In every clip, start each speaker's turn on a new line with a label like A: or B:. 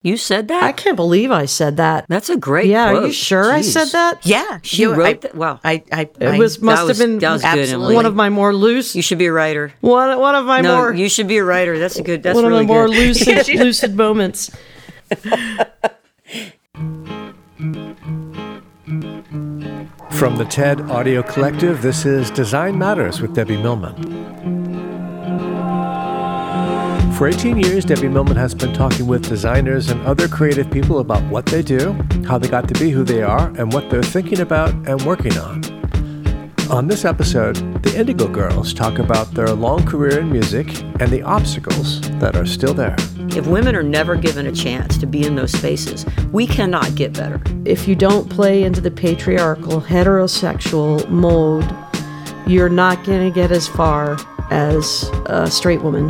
A: You said that?
B: I can't believe I said that.
A: That's a great
B: yeah,
A: quote.
B: are you sure I said that?
C: Yeah,
A: She
C: you-
A: wrote
C: I,
A: that? Wow.
C: I, I,
B: It
C: I-
B: was must
A: that was-
B: have been
A: that was good,
C: absolutely.
B: One of my more loose
A: You should be a writer.
B: one one of my
A: no,
B: more
A: you should be a writer. That's a good. That's
B: one
A: really
B: of my more lucid lucid moments.
D: From the TED Audio Collective, this is Design Matters with Debbie Millman. For 18 years, Debbie Millman has been talking with designers and other creative people about what they do, how they got to be who they are, and what they're thinking about and working on. On this episode, the Indigo Girls talk about their long career in music and the obstacles that are still there.
A: If women are never given a chance to be in those spaces, we cannot get better.
B: If you don't play into the patriarchal heterosexual mold, you're not going to get as far as a straight woman.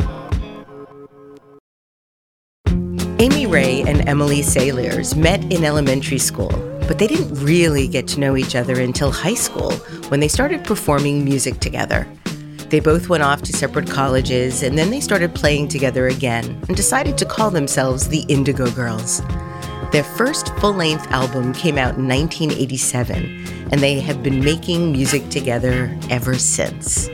C: And Emily Saliers met in elementary school, but they didn't really get to know each other until high school when they started performing music together. They both went off to separate colleges and then they started playing together again and decided to call themselves the Indigo Girls. Their first full length album came out in 1987, and they have been making music together ever since.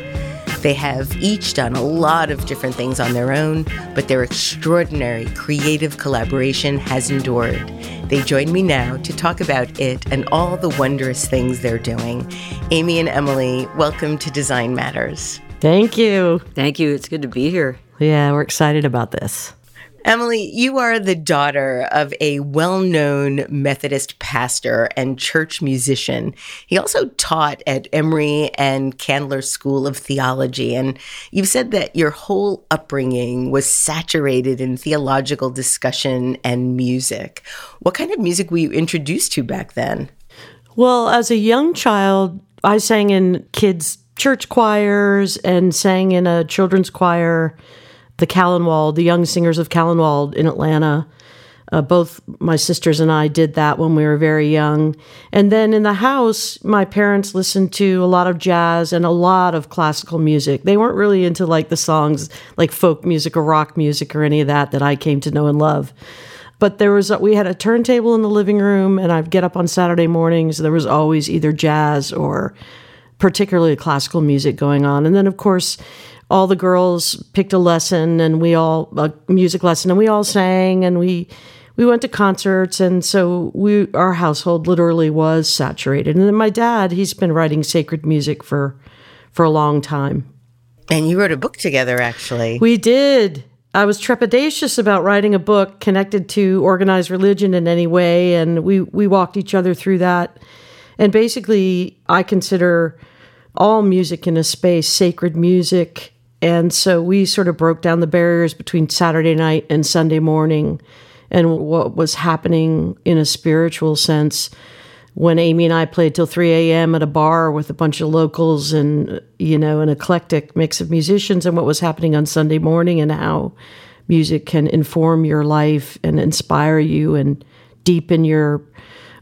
C: They have each done a lot of different things on their own, but their extraordinary creative collaboration has endured. They join me now to talk about it and all the wondrous things they're doing. Amy and Emily, welcome to Design Matters.
B: Thank you.
A: Thank you. It's good to be here.
B: Yeah, we're excited about this.
C: Emily, you are the daughter of a well known Methodist pastor and church musician. He also taught at Emory and Candler School of Theology. And you've said that your whole upbringing was saturated in theological discussion and music. What kind of music were you introduced to back then?
B: Well, as a young child, I sang in kids' church choirs and sang in a children's choir, the Callanwolde, the Young Singers of Callanwolde in Atlanta. Uh, both my sisters and I did that when we were very young. And then in the house, my parents listened to a lot of jazz and a lot of classical music. They weren't really into like the songs like folk music or rock music or any of that that I came to know and love but there was we had a turntable in the living room and i'd get up on saturday mornings there was always either jazz or particularly classical music going on and then of course all the girls picked a lesson and we all a music lesson and we all sang and we we went to concerts and so we our household literally was saturated and then my dad he's been writing sacred music for for a long time
C: And you wrote a book together, actually.
B: we did. I was trepidatious about writing a book connected to organized religion in any way, and we we walked each other through that. And basically, I consider all music in a space sacred music, and so we sort of broke down the barriers between Saturday night and Sunday morning, and what was happening in a spiritual sense when Amy and I played till 3 a.m. at a bar with a bunch of locals and, you know, an eclectic mix of musicians and what was happening on Sunday morning and how music can inform your life and inspire you and deepen your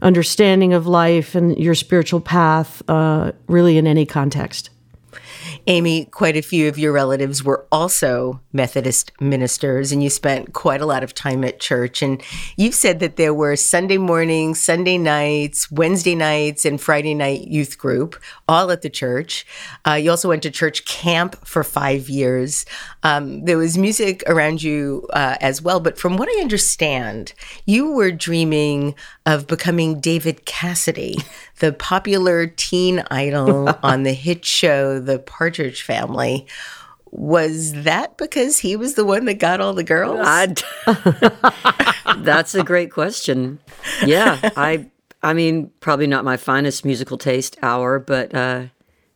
B: understanding of life and your spiritual path, uh, really in any context.
C: Amy, quite a few of your relatives were also Methodist ministers, and you spent quite a lot of time at church. And you've said that there were Sunday mornings, Sunday nights, Wednesday nights, and Friday night youth group, all at the church. Uh, you also went to church camp for five years. Um, there was music around you uh, as well, but from what I understand, you were dreaming of becoming David Cassidy, the popular teen idol on the hit show The Partridge Family. Was that because he was the one that got all the girls?
A: that's a great question. Yeah, I I mean, probably not my finest musical taste hour, but uh,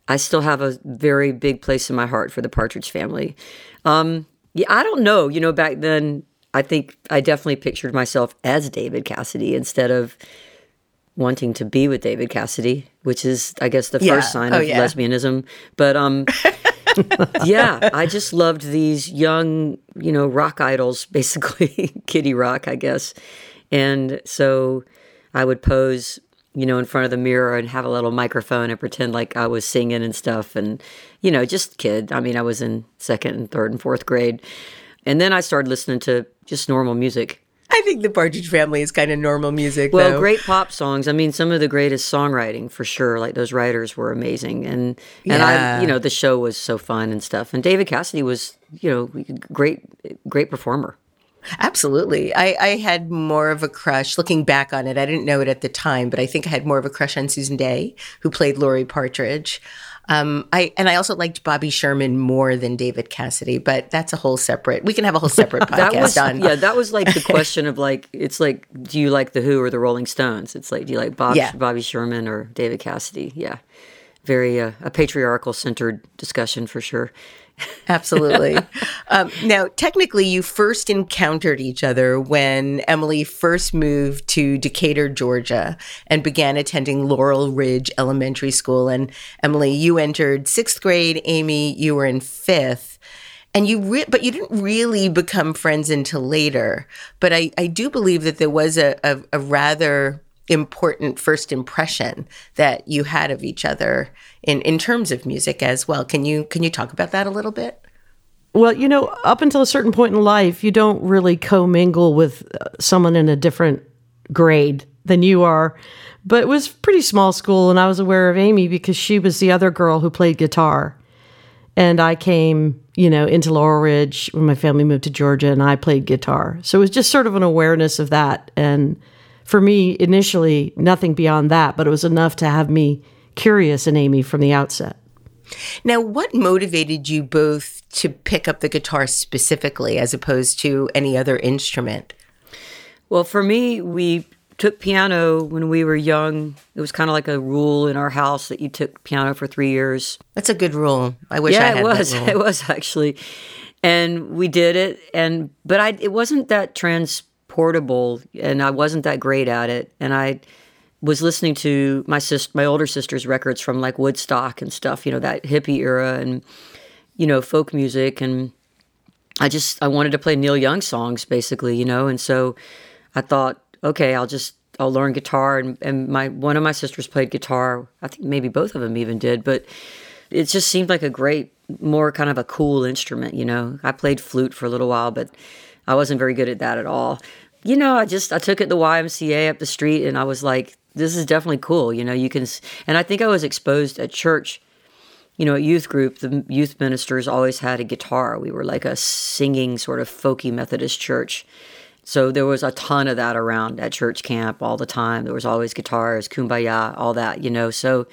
A: I still have a very big place in my heart for the Partridge Family. Um, yeah, I don't know. You know, back then, I think I definitely pictured myself as David Cassidy instead of wanting to be with David Cassidy, which is, I guess, the
C: Yeah.
A: first sign
C: Oh,
A: of
C: yeah.
A: lesbianism. But um, yeah, I just loved these young, you know, rock idols, basically Kitty Rock, I guess. And so I would pose, you know, in front of the mirror and have a little microphone and pretend like I was singing and stuff. And, you know, just kid. I mean, I was in second and third and fourth grade. And then I started listening to just normal music.
C: I think the Partridge Family is kind of normal music.
A: Well,
C: though.
A: great pop songs. I mean, some of the greatest songwriting for sure. Like those writers were amazing, and and
C: Yeah.
A: I, you know, the show was so fun and stuff. And David Cassidy was, you know, great, great performer.
C: Absolutely. I, I had more of a crush looking back on it. I didn't know it at the time, but I think I had more of a crush on Susan Dey, who played Laurie Partridge. Um, I and I also liked Bobby Sherman more than David Cassidy, but that's a whole separate. We can have a whole separate podcast
A: That was
C: on.
A: yeah, that was like the question of like, it's like, do you like the Who or the Rolling Stones? It's like, do you like Bob,
C: Yeah.
A: Bobby Sherman or David Cassidy? Yeah, very uh, a patriarchal centered discussion for sure.
C: Absolutely. um, now, technically, you first encountered each other when Emily first moved to Decatur, Georgia, and began attending Laurel Ridge Elementary School. And Emily, you entered sixth grade. Amy, you were in fifth. And you, re- but you didn't really become friends until later. But I, I do believe that there was a, a, a rather important first impression that you had of each other in, in terms of music as well. Can you can you talk about that a little bit?
B: Well, you know, up until a certain point in life, you don't really commingle with uh, someone in a different grade than you are. But it was pretty small school, and I was aware of Amy because she was the other girl who played guitar. And I came, you know, into Laurel Ridge when my family moved to Georgia, and I played guitar. So it was just sort of an awareness of that. And for me, initially, nothing beyond that, but it was enough to have me curious in Amy from the outset.
C: Now, what motivated you both to pick up the guitar specifically as opposed to any other instrument?
A: Well, for me, we took piano when we were young. It was kind of like a rule in our house that you took piano for three years.
C: That's a good rule. I wish I
A: yeah,
C: had
A: it was.
C: that rule.
A: It was actually, and we did it. And but I, it wasn't that transportable, and I wasn't that great at it. And I was listening to my sis, my older sister's records from like Woodstock and stuff. You know that hippie era, and you know folk music, and I just I wanted to play Neil Young songs basically. You know, and so I thought, okay, I'll just I'll learn guitar, and, and my one of my sisters played guitar. I think maybe both of them even did, but it just seemed like a great, more kind of a cool instrument. You know, I played flute for a little while, but I wasn't very good at that at all. You know, I just I took it the YMCA up the street, and I was like, this is definitely cool. You know, you can, and I think I was exposed at church you know, at youth group, the youth ministers always had a guitar. We were like a singing sort of folky Methodist church. So there was a ton of that around at church camp all the time. There was always guitars, kumbaya, all that, you know. So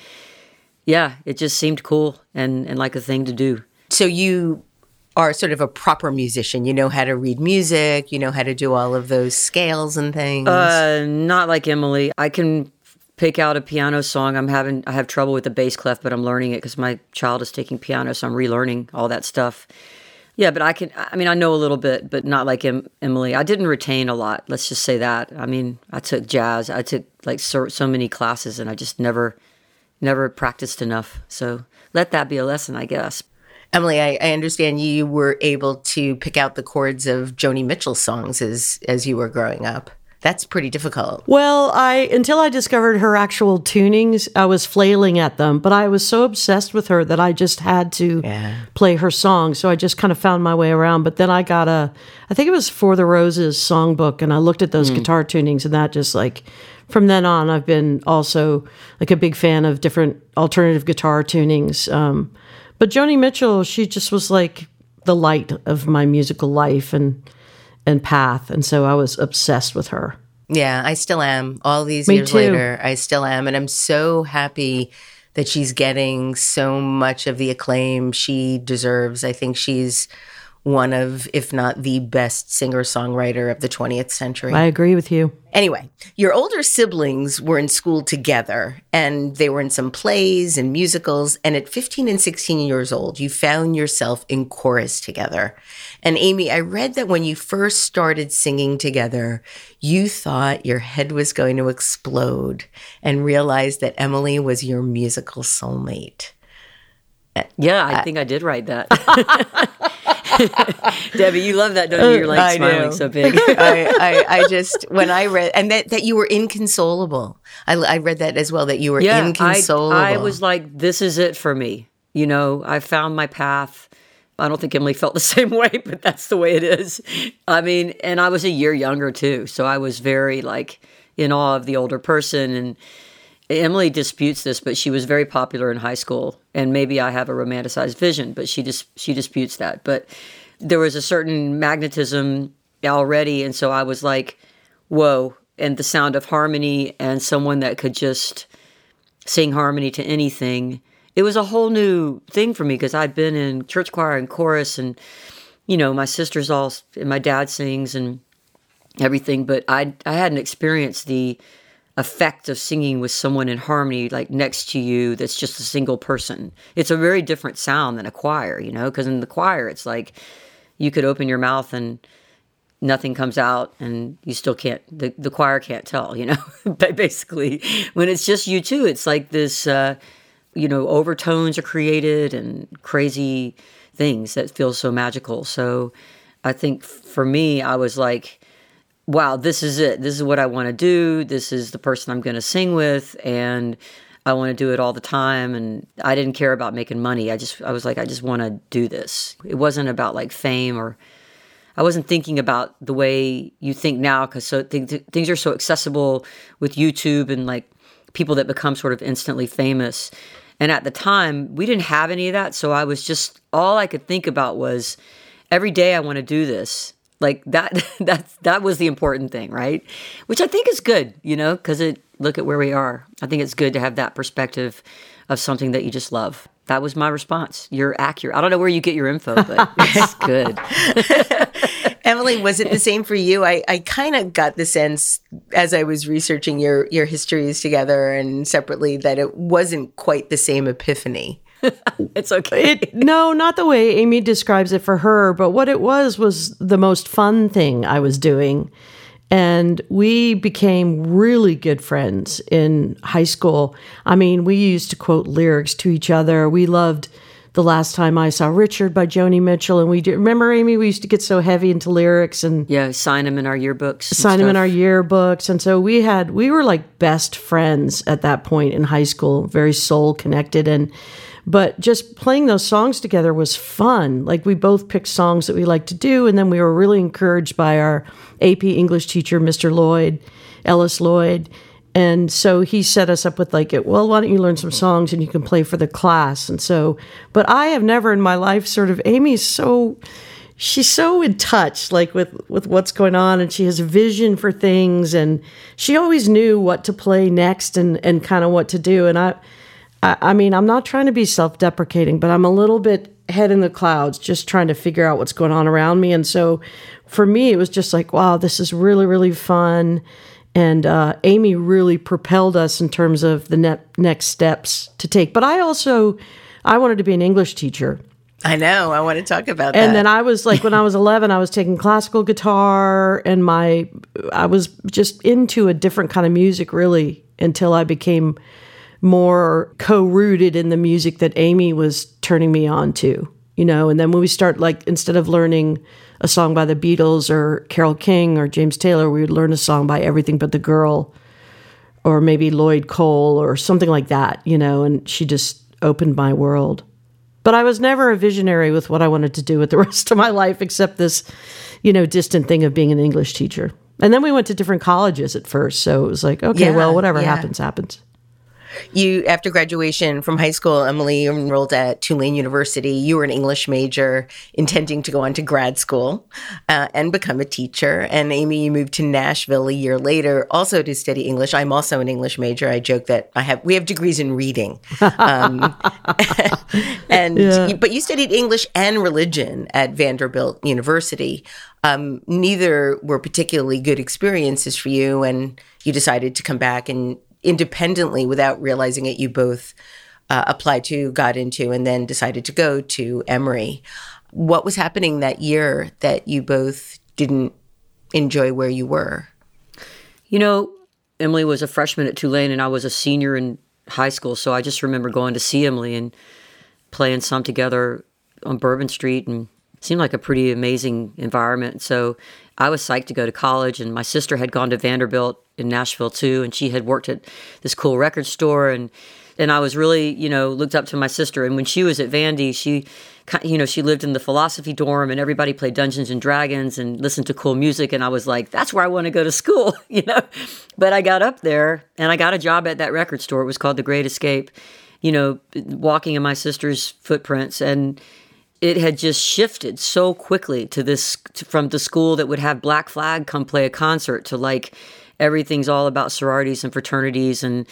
A: yeah, it just seemed cool and, and like a thing to do.
C: So you are sort of a proper musician. You know how to read music. You know how to do all of those scales and things.
A: Uh, not like Emily. I can pick out a piano song. I'm having I have trouble with the bass clef, but I'm learning it because my child is taking piano, so I'm relearning all that stuff. Yeah, but I can. I mean, I know a little bit, but not like em, Emily. I didn't retain a lot. Let's just say that. I mean, I took jazz. I took like so, so many classes, and I just never, never practiced enough. So let that be a lesson, I guess.
C: Emily, I, I understand you were able to pick out the chords of Joni Mitchell songs as as you were growing up. That's pretty difficult.
B: Well, I until I discovered her actual tunings, I was flailing at them, but I was so obsessed with her that I just had to
C: Yeah.
B: play her songs. So I just kind of found my way around. But then I got a, I think it was For the Roses songbook, and I looked at those guitar tunings, and that just like, from then on, I've been also like a big fan of different alternative guitar tunings. Um, but Joni Mitchell, she just was like the light of my musical life and and path, and so I was obsessed with her.
C: Yeah, I still am. All these
B: Me
C: years
B: too.
C: later, I still am. And I'm so happy that she's getting so much of the acclaim she deserves. I think she's one of, if not the best singer songwriter of the 20th century.
B: I agree with you.
C: Anyway, your older siblings were in school together and they were in some plays and musicals. And at 15 and 16 years old, you found yourself in chorus together. And Amy, I read that when you first started singing together, you thought your head was going to explode and realized that Emily was your musical soulmate.
A: Yeah, I uh, think I did write that. Debbie, you love that, don't you? You're like
C: I
A: smiling
C: do.
A: so big.
C: I, I, I just when I read and that, that you were inconsolable. I, I read that as well that you were
A: yeah,
C: inconsolable.
A: I, I was like, this is it for me. You know, I found my path. I don't think Emily felt the same way, but that's the way it is. I mean, and I was a year younger too, so I was very like in awe of the older person. And Emily disputes this, but she was very popular in high school, and maybe I have a romanticized vision, but she just she disputes that. But there was a certain magnetism already, and so I was like, whoa! And the sound of harmony and someone that could just sing harmony to anything. It was a whole new thing for me because I'd been in church choir and chorus, and you know, my sisters all and my dad sings and everything, but I I hadn't experienced the effect of singing with someone in harmony like next to you that's just a single person. It's a very different sound than a choir, you know, because in the choir it's like you could open your mouth and nothing comes out and you still can't the, the choir can't tell you know basically when it's just you two it's like this uh you know overtones are created and crazy things that feel so magical so i think for me i was like wow this is it this is what i want to do this is the person i'm going to sing with and i want to do it all the time and i didn't care about making money i just i was like i just want to do this it wasn't about like fame or I wasn't thinking about the way you think now because so th- things are so accessible with YouTube and like people that become sort of instantly famous. And at the time, we didn't have any of that. So I was just all I could think about was every day I want to do this. Like that that's that was the important thing, right? Which I think is good, you know, because it look at where we are. I think it's good to have that perspective of something that you just love. That was my response. You're accurate. I don't know where you get your info, but it's good.
C: Emily, was it the same for you? I, I kind of got the sense as I was researching your your histories together and separately that it wasn't quite the same epiphany.
A: It's okay.
B: It no, not the way Amy describes it for her, but what it was was the most fun thing I was doing. And we became really good friends in high school. I mean, we used to quote lyrics to each other. We loved The Last Time I Saw Richard by Joni Mitchell. And we did, remember, Amy, we used to get so heavy into lyrics and
A: Yeah, sign them in our yearbooks.
B: sign them in our yearbooks. And so we had, we were like best friends at that point in high school, very soul connected. And, but just playing those songs together was fun. Like we both picked songs that we liked to do. And then we were really encouraged by our AP English teacher, Mr. Lloyd, Ellis Lloyd. And so he set us up with like, well, why don't you learn some songs and you can play for the class? And so, but I have never in my life sort of, Amy's so, she's so in touch like with with what's going on and she has a vision for things and she always knew what to play next and and kind of what to do and I, I i mean i'm not trying to be self-deprecating but i'm a little bit head in the clouds just trying to figure out what's going on around me and so for me it was just like wow this is really really fun and uh, amy really propelled us in terms of the ne- next steps to take but i also i wanted to be an english teacher
C: I know. I want to talk about that.
B: and then I was like, when I was 11, I was taking classical guitar, and my, I was just into a different kind of music really until I became more co rooted in the music that Amy was turning me on to. you know. And then when we start, like, instead of learning a song by the Beatles or Carole King or James Taylor, we would learn a song by Everything But the Girl or maybe Lloyd Cole or something like that, you know. And she just opened my world. But I was never a visionary with what I wanted to do with the rest of my life, except this, you know, distant thing of being an English teacher. And then we went to different colleges at first. So it was like, okay,
C: Yeah,
B: well, whatever
C: yeah.
B: happens, happens.
C: You, after graduation from high school, Emily enrolled at Tulane University. You were an English major, intending to go on to grad school uh, and become a teacher. And Amy, you moved to Nashville a year later, also to study English. I'm also an English major. I joke that I have we have degrees in reading, um, and you- but you studied English and religion at Vanderbilt University. Um, neither were particularly good experiences for you, and you decided to come back and independently, without realizing it, you both uh, applied to, got into, and then decided to go to Emory. What was happening that year that you both didn't enjoy where you were?
A: You know, Emily was a freshman at Tulane and I was a senior in high school. So I just remember going to see Emily and playing some together on Bourbon Street and seemed like a pretty amazing environment. So I was psyched to go to college and my sister had gone to Vanderbilt in Nashville too and she had worked at this cool record store and and I was really, you know, looked up to my sister. And when she was at Vandy, she, you know, she lived in the philosophy dorm, and everybody played Dungeons and Dragons and listened to cool music. And I was like, that's where I want to go to school, you know. But I got up there, and I got a job at that record store. It was called The Great Escape. You know, walking in my sister's footprints, and it had just shifted so quickly to this from the school that would have Black Flag come play a concert to like everything's all about sororities and fraternities and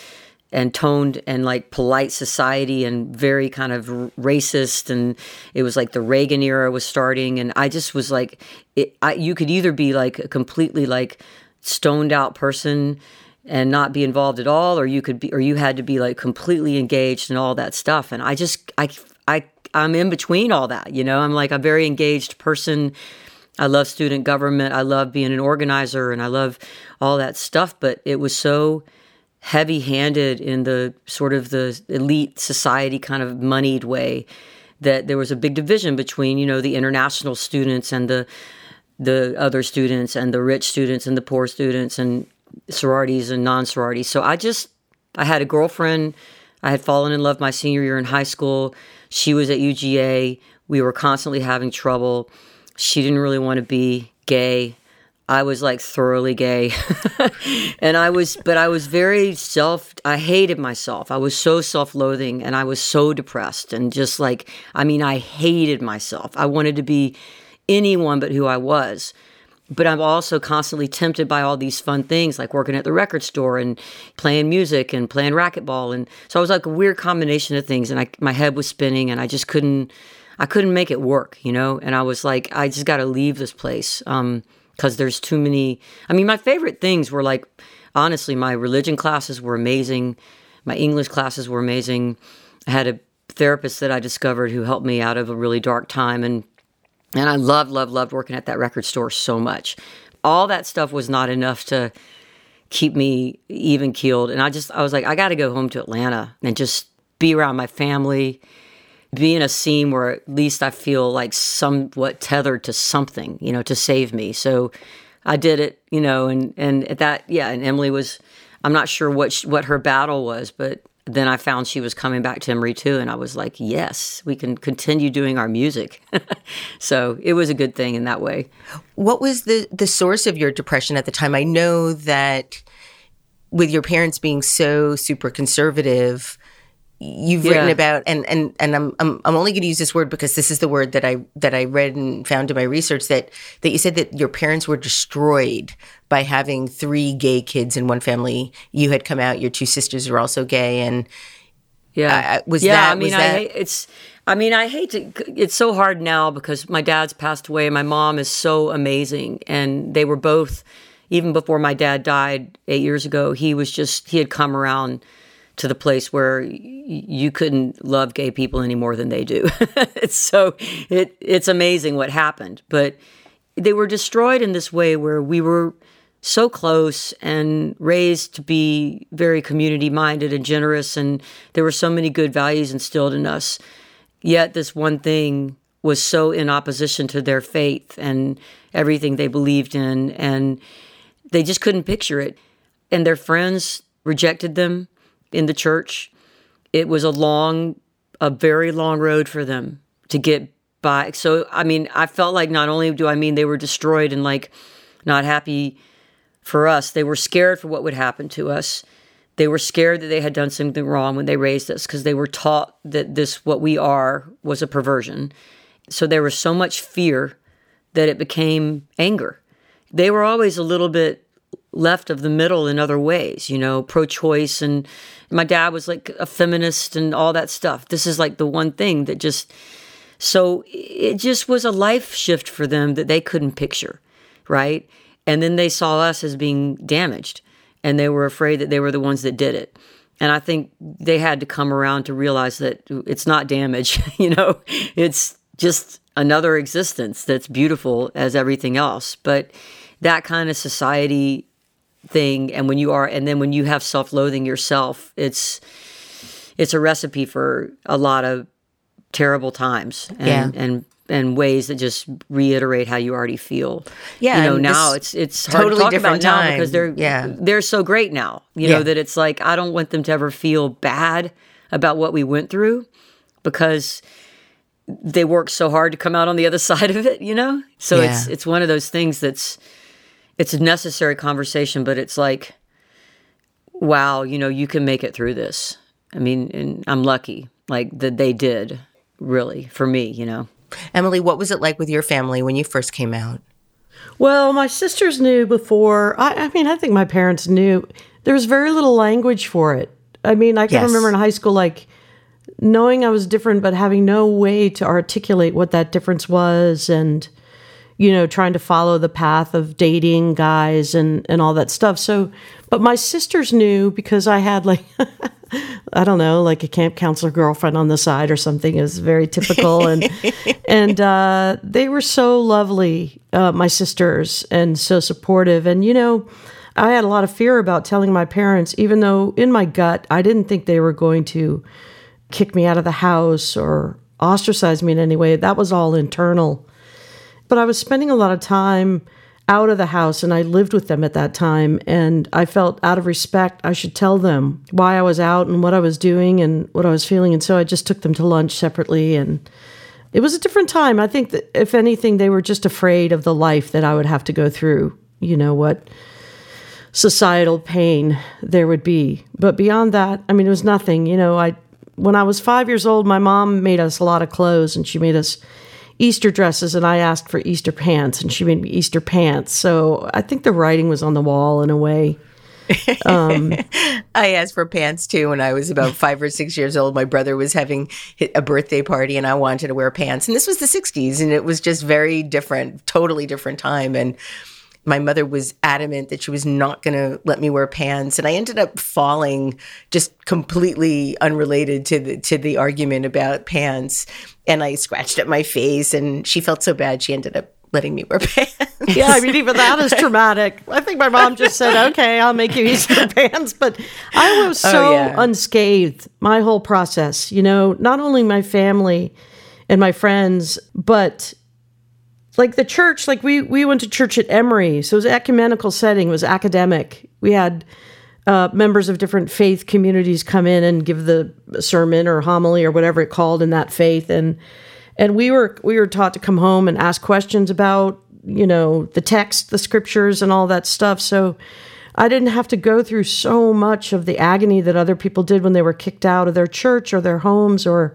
A: and toned and like polite society and very kind of racist. And it was like the Reagan era was starting. And I just was like it, I, you could either be like a completely like stoned out person and not be involved at all or you could be or you had to be like completely engaged in all that stuff. And I just I I I'm in between all that you know? I'm like a very engaged person. I love student government. I love being an organizer and I love all that stuff but it was so heavy handed in the sort of the elite society kind of moneyed way that there was a big division between you know the international students and the the other students and the rich students and the poor students and sororities and non sororities so i just i had a girlfriend. I had fallen in love my senior year in high school she was at uga we were constantly having trouble she didn't really want to be gay I was like thoroughly gay. and I was, but I was very self, I hated myself. I was so self loathing and I was so depressed and just like, I mean, I hated myself. I wanted to be anyone but who I was. But I'm also constantly tempted by all these fun things like working at the record store and playing music and playing racquetball. And so I was like a weird combination of things. And I, my head was spinning and I just couldn't, I couldn't make it work, you know? And I was like, I just got to leave this place. Um, because there's too many. I mean, my favorite things were like, honestly, my religion classes were amazing. My English classes were amazing. I had a therapist that I discovered who helped me out of a really dark time. And, and I loved, loved, loved working at that record store so much. All that stuff was not enough to keep me even keeled. And I just, I was like, I got to go home to Atlanta and just be around my family be in a scene where at least I feel like somewhat tethered to something, you know, to save me. So I did it, you know, and and at that, yeah. And Emily was, I'm not sure what she, what her battle was, but then I found she was coming back to Emory too, and I was like, yes, we can continue doing our music. so it was a good thing in that way.
C: What was the the source of your depression at the time? I know that with your parents being so super conservative, you've written about and and and I'm I'm, I'm only going to use this word because this is the word that I that I read and found in my research that that you said that your parents were destroyed by having three gay kids in one family. You had come out, your two sisters were also gay, and
A: Yeah,
C: Uh, was
A: yeah.
C: that-
A: I mean,
C: was
A: I
C: that-
A: hate, it's. I mean, I hate to. It's so hard now because my dad's passed away. and My mom is so amazing, and they were both. Even before my dad died eight years ago, he was just he had come around to the place where y- you couldn't love gay people any more than they do. it's so it it's amazing what happened, but they were destroyed in this way where we were so close and raised to be very community minded and generous and there were so many good values instilled in us yet this one thing was so in opposition to their faith and everything they believed in. And they just couldn't picture it. And their friends rejected them in the church. It was a long, a very long road for them to get by. So, I mean, I felt like not only do I mean they were destroyed and like not happy for us, they were scared for what would happen to us. They were scared that they had done something wrong when they raised us because they were taught that this, what we are, was a perversion. So there was so much fear that it became anger. They were always a little bit left of the middle in other ways, you know, pro choice. And my dad was like a feminist and all that stuff. This is like the one thing that just, so it just was a life shift for them that they couldn't picture, right? And then they saw us as being damaged and they were afraid that they were the ones that did it. And I think they had to come around to realize that it's not damage, you know, it's just another existence that's beautiful as everything else. But that kind of society thing, and when you are, and then when you have self loathing yourself, it's, it's a recipe for a lot of terrible times and,
C: Yeah.
A: and and ways that just reiterate how you already feel.
C: Yeah,
A: you know now it's it's hard
C: totally
A: to talk
C: different
A: about now because they're
C: Yeah.
A: they're so great now. You
C: Yeah.
A: know that it's like I don't want them to ever feel bad about what we went through because they worked so hard to come out on the other side of it. You know, so it's it's one of those things that's it's a necessary conversation, but it's like, wow, you know, you can make it through this. I mean, and I'm lucky, like that they did, really, for me, you know.
C: Emily, what was it like with your family when you first came out?
B: Well, my sisters knew before. I, I mean, I think my parents knew. There was very little language for it. I mean, I can
C: Yes.
B: remember in high school, like knowing I was different, but having no way to articulate what that difference was, and you know, trying to follow the path of dating guys and and all that stuff. So, but my sisters knew because I had like. I don't know, like a camp counselor girlfriend on the side or something is very typical, and and uh, they were so lovely, uh, my sisters, and so supportive. And you know, I had a lot of fear about telling my parents, even though in my gut I didn't think they were going to kick me out of the house or ostracize me in any way. That was all internal. But I was spending a lot of time out of the house and I lived with them at that time. And I felt out of respect, I should tell them why I was out and what I was doing and what I was feeling. And so I just took them to lunch separately. And it was a different time. I think that if anything, they were just afraid of the life that I would have to go through. You know, what societal pain there would be. But beyond that, I mean, it was nothing. You know, I when I was five years old, my mom made us a lot of clothes, and she made us Easter dresses, and I asked for Easter pants, and she made me Easter pants. So I think the writing was on the wall in a way.
C: Um, I asked for pants too when I was about five or six years old. My brother was having a birthday party and I wanted to wear pants. And this was the 60s and it was just very different, totally different time. And my mother was adamant that she was not going to let me wear pants. And I ended up falling just completely unrelated to the, to the argument about pants. And I scratched at my face and she felt so bad. She ended up letting me wear pants.
B: Yeah, I mean, even that is traumatic. I think my mom just said, okay, I'll make you Easter pants. But I was oh, so
C: yeah.
B: unscathed, my whole process, you know, not only my family and my friends, but like the church, like we, we went to church at Emory. So it was ecumenical setting, it was academic. We had uh, members of different faith communities come in and give the sermon or homily or whatever it called in that faith. And and we were we were taught to come home and ask questions about you know the text the scriptures and all that stuff so i didn't have to go through so much of the agony that other people did when they were kicked out of their church or their homes or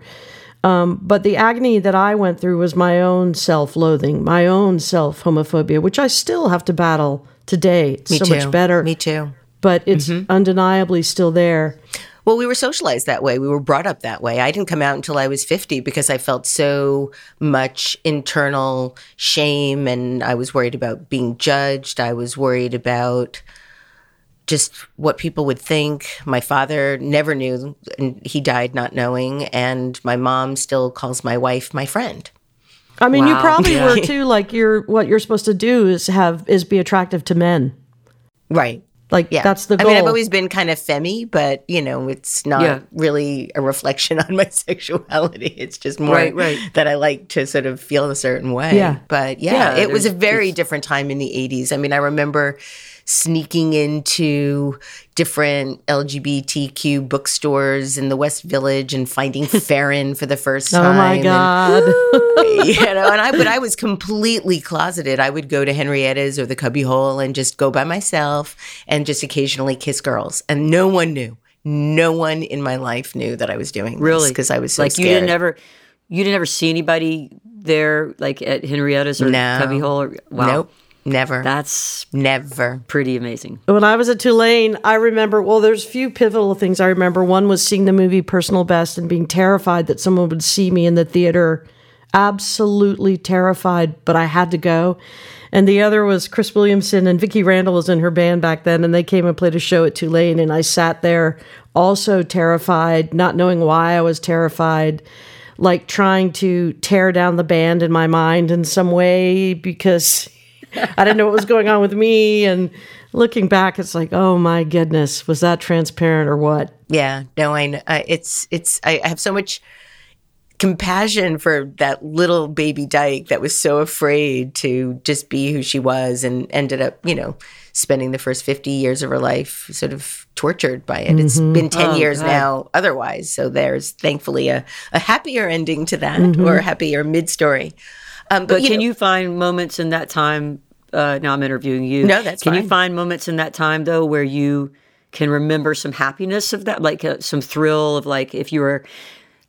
B: um, but the agony that i went through was my own self-loathing my own self-homophobia which i still have to battle today it's
C: Me
B: so
C: too.
B: much better
C: Me too.
B: but it's undeniably still there
C: Well, we were socialized that way. We were brought up that way. I didn't come out until I was 50 because I felt so much internal shame and I was worried about being judged. I was worried about just what people would think. My father never knew, and he died not knowing. And my mom still calls my wife my friend.
B: i mean you probably
A: Yeah.
B: were too like you're what you're supposed to do is have is be attractive to men
C: Right.
B: Like
C: Yeah.
B: that's the
C: I mean, I've always been kind of femmy, but you know, it's not
A: Yeah.
C: really a reflection on my sexuality. It's just more
A: Right, right.
C: that I like to sort of feel a certain way.
B: Yeah.
C: But yeah,
A: Yeah,
C: it was a very different time in the 80s. I mean, I remember sneaking into different LGBTQ bookstores in the West Village and finding Farron for the first time.
B: oh my
C: and-
B: god.
C: you know, and I but I was completely closeted. I would go to Henrietta's or the Cubby Hole and just go by myself and just occasionally kiss girls, and no one knew. No one in my life knew that I was doing
A: Really?
C: because I was so
A: like
C: scared.
A: you didn't ever, you didn't ever see anybody there, like at Henrietta's or
C: No.
A: Cubby Hole. Or, wow,
C: Nope, never,
A: that's
C: never.
A: pretty amazing.
B: when I was at Tulane, I remember, well, there's a few pivotal things I remember. One was seeing the movie Personal Best and being terrified that someone would see me in the theater. Absolutely terrified, but I had to go. And the other was Cris Williamson and Vicki Randle was in her band back then, and they came and played a show at Tulane, and I sat there also terrified, not knowing why I was terrified, like trying to tear down the band in my mind in some way because I didn't know what was going on with me. And looking back, it's like, oh my goodness, was that transparent or what?
C: Yeah, no, I, I it's it's I I have so much compassion for that little baby dyke that was so afraid to just be who she was and ended up, you know, spending the first 50 years of her life sort of tortured by it. It's mm-hmm. been 10
A: Oh,
C: years
A: God.
C: now otherwise. So there's thankfully a, a happier ending to that mm-hmm. or a happier mid story. Um, but,
A: But
C: you
A: can
C: know,
A: you find moments in that time? Uh, now I'm interviewing you.
C: No, that's
A: Can you find moments in that time though where you can remember some happiness of that, like uh, some thrill of like if you were.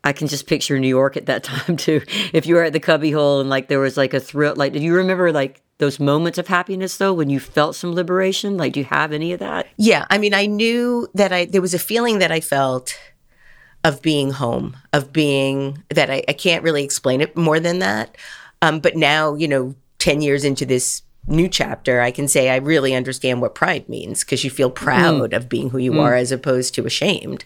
A: I can just picture New York at that time too. If you were at the Cubby Hole and like there was like a thrill, like do you remember like those moments of happiness though when you felt some liberation? Like do you have any of that?
C: Yeah, I mean, I knew that I there was a feeling that I felt of being home, of being that I, I can't really explain it more than that. Um, but now, you know, ten years into this new chapter, I can say I really understand what pride means because you feel proud of being who you are as opposed to ashamed.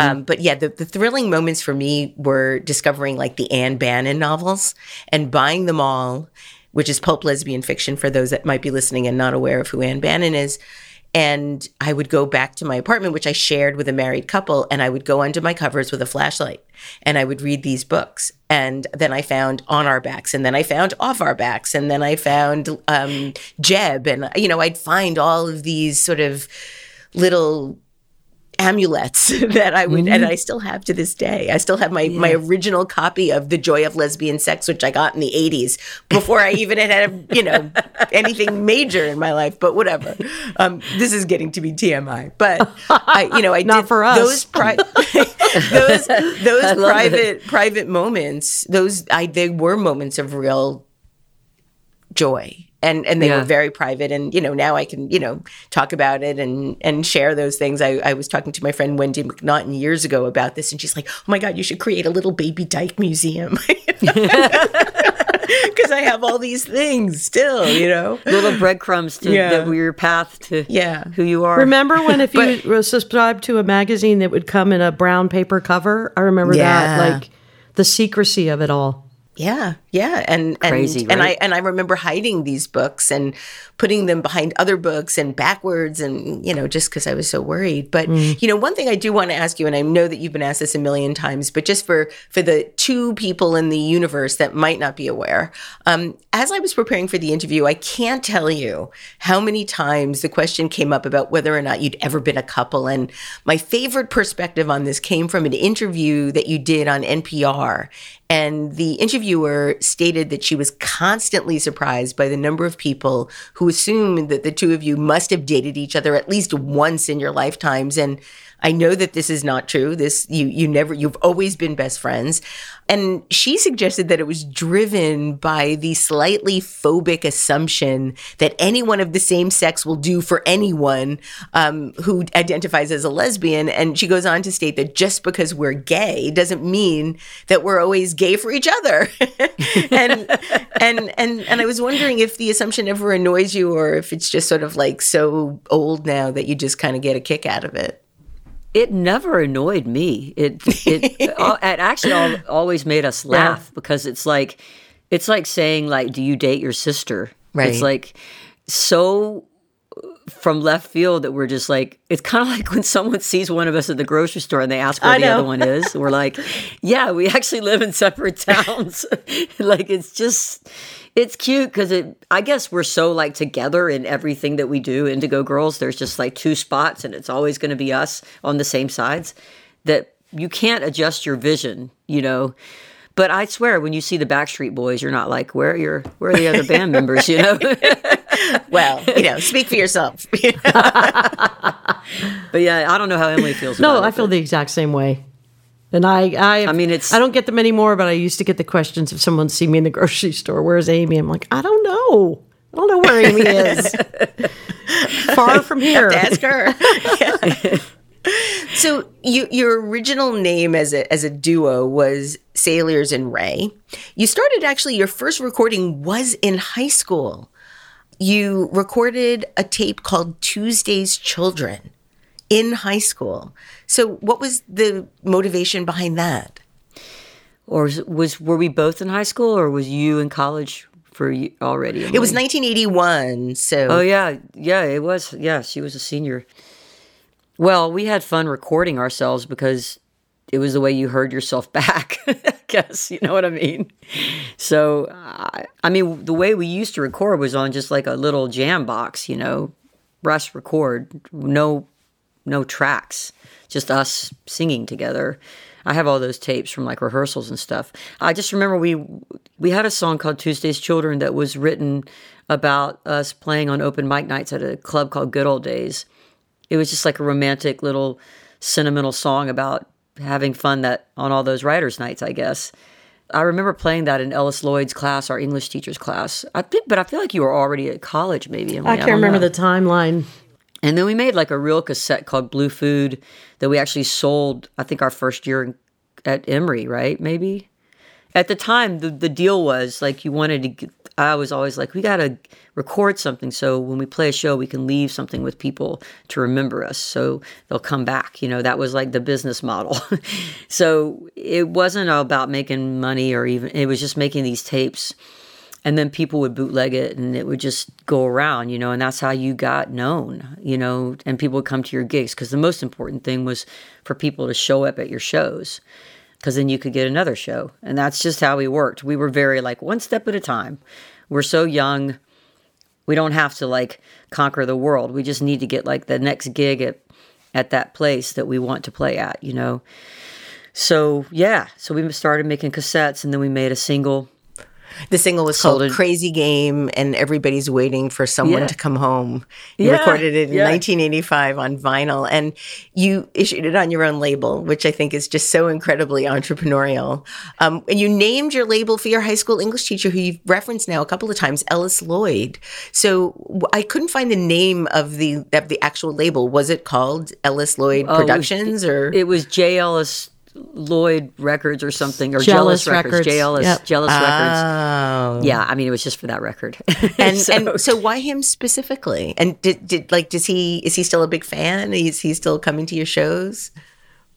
C: Um, but yeah, the, the thrilling moments for me were discovering like the Ann Bannon novels and buying them all, which is pulp lesbian fiction for those that might be listening and not aware of who Ann Bannon is. And I would go back to my apartment, which I shared with a married couple, and I would go under my covers with a flashlight and I would read these books. And then I found On Our Backs, and then I found Off Our Backs, and then I found um, Jeb. And, you know, I'd find all of these sort of little amulets that I would, and I still have to this day. I still have my my original copy of The Joy of Lesbian Sex, which I got in the '80s before I even had had you know anything major in my life. But whatever. Um, this is getting to be TMI. But I, you know, I
B: Not
C: did
B: for us.
C: those pri- those those private private moments. Those I they were moments of real joy and and they
A: Yeah.
C: were very private and you know now i can you know talk about it and and share those things i, I was talking to my friend wendy macnaughton years ago about this and she's like oh my god you should create a little baby dyke museum because i have all these things still you know
A: Little breadcrumbs to
C: Yeah.
A: that your path to
C: Yeah.
A: who you are.
B: Remember when if you were subscribed to a magazine that would come in a brown paper cover? I remember
C: Yeah.
B: that, like the secrecy of it all.
C: Yeah, yeah, and and
A: Crazy,
C: and I
A: right?
C: and I remember hiding these books and putting them behind other books and backwards, and you know, just because I was so worried. But you know, one thing I do want to ask you, and I know that you've been asked this a million times, but just for for the two people in the universe that might not be aware, um, as I was preparing for the interview, I can't tell you how many times the question came up about whether or not you'd ever been a couple, and my favorite perspective on this came from an interview that you did on NPR. And the interviewer stated that she was constantly surprised by the number of people who assumed that the two of you must have dated each other at least once in your lifetimes. And I know that this is not true. This you you never you've always been best friends. And she suggested that it was driven by the slightly phobic assumption that anyone of the same sex will do for anyone um, who identifies as a lesbian. And she goes on to state that just because we're gay doesn't mean that we're always gay for each other. and and and and I was wondering if the assumption ever annoys you, or if it's just sort of like so old now that you just kind of get a kick out of it.
A: It never annoyed me. It it, it actually al- always made us laugh because it's like it's like saying like, "Do you date your sister?"
C: Right.
A: It's like so uh, from left field that we're just like it's kind of like when someone sees one of us at the grocery store and they ask where the other one is we're like yeah we actually live in separate towns like it's just it's cute because it i guess we're so like together in everything that we do indigo girls there's just like two spots and it's always going to be us on the same sides that you can't adjust your vision you know but I swear, when you see the Backstreet Boys, you're not like, where are your, where are the other band members? You know.
C: Well, you know, speak for yourself.
A: But yeah, I don't know how Emily feels.
B: No,
A: about
B: I
A: it,
B: feel
A: but-
B: the exact same way. And I, I,
A: I mean, it's-
B: I don't get them anymore, but I used to get the questions if someone see me in the grocery store. Where's Amy? I'm like, I don't know. I don't know where Amy is. Far from here.
C: Ask her. so you, your original name as a as a duo was Saliers and Ray. You started actually your first recording was in high school. You recorded a tape called Tuesday's Children in high school. So what was the motivation behind that?
A: Or was, was were we both in high school, or was you in college for you already?
C: It was 1981. So
A: Oh yeah, yeah, it was. Yeah, she was a senior. Well, we had fun recording ourselves because it was the way you heard yourself back. I guess you know what I mean. So, I, I mean, the way we used to record was on just like a little jam box, you know, rush record, no, no tracks, just us singing together. I have all those tapes from like rehearsals and stuff. I just remember we we had a song called Tuesday's Children that was written about us playing on open mic nights at a club called Good Old Days. It was just like a romantic little sentimental song about having fun that on all those writers' nights, I guess. I remember playing that in Ellis Lloyd's class, our English teacher's class. I think, but I feel like you were already at college, maybe. Emily.
B: I can't
A: don't
B: remember
A: know.
B: the timeline.
A: And then we made like a real cassette called Blue Food that we actually sold, I think, our first year at Emory, right? Maybe. At the time, the, the deal was like you wanted to, get, I was always like, we got to record something so when we play a show, we can leave something with people to remember us so they'll come back. You know, that was like the business model. so it wasn't about making money or even, it was just making these tapes and then people would bootleg it and it would just go around you know and that's how you got known you know and people would come to your gigs. Because the most important thing was for people to show up at your shows because then you could get another show. And that's just how we worked. We were very like one step at a time. We're so young we don't have to like conquer the world. We just need to get like the next gig at at that place that we want to play at you know? So yeah. So we started making cassettes and then we made a single
C: The single was
A: Sold
C: called Crazy Game, and everybody's waiting for someone
A: Yeah.
C: to come home. You
A: Yeah,
C: recorded it in
A: yeah.
C: 1985 on vinyl, and you issued it on your own label, which I think is just so incredibly entrepreneurial. Um, and you named your label for your high school English teacher, who you've referenced now a couple of times, Ellis Lloyd. So I couldn't find the name of the of the actual label. Was it called Ellis Lloyd
A: Oh, it was-
C: Productions, or
A: It was J. Ellis Lloyd Records or something, or
B: Jealous
A: Jealous, Records.
B: Records.
A: J. Ellis,
B: Yep.
A: Jealous Records.
C: Oh.
A: Yeah, I mean, it was just for that record.
C: and
A: so,
C: and so why him specifically? And did, did like does he is he still a big fan? Is he still coming to your shows?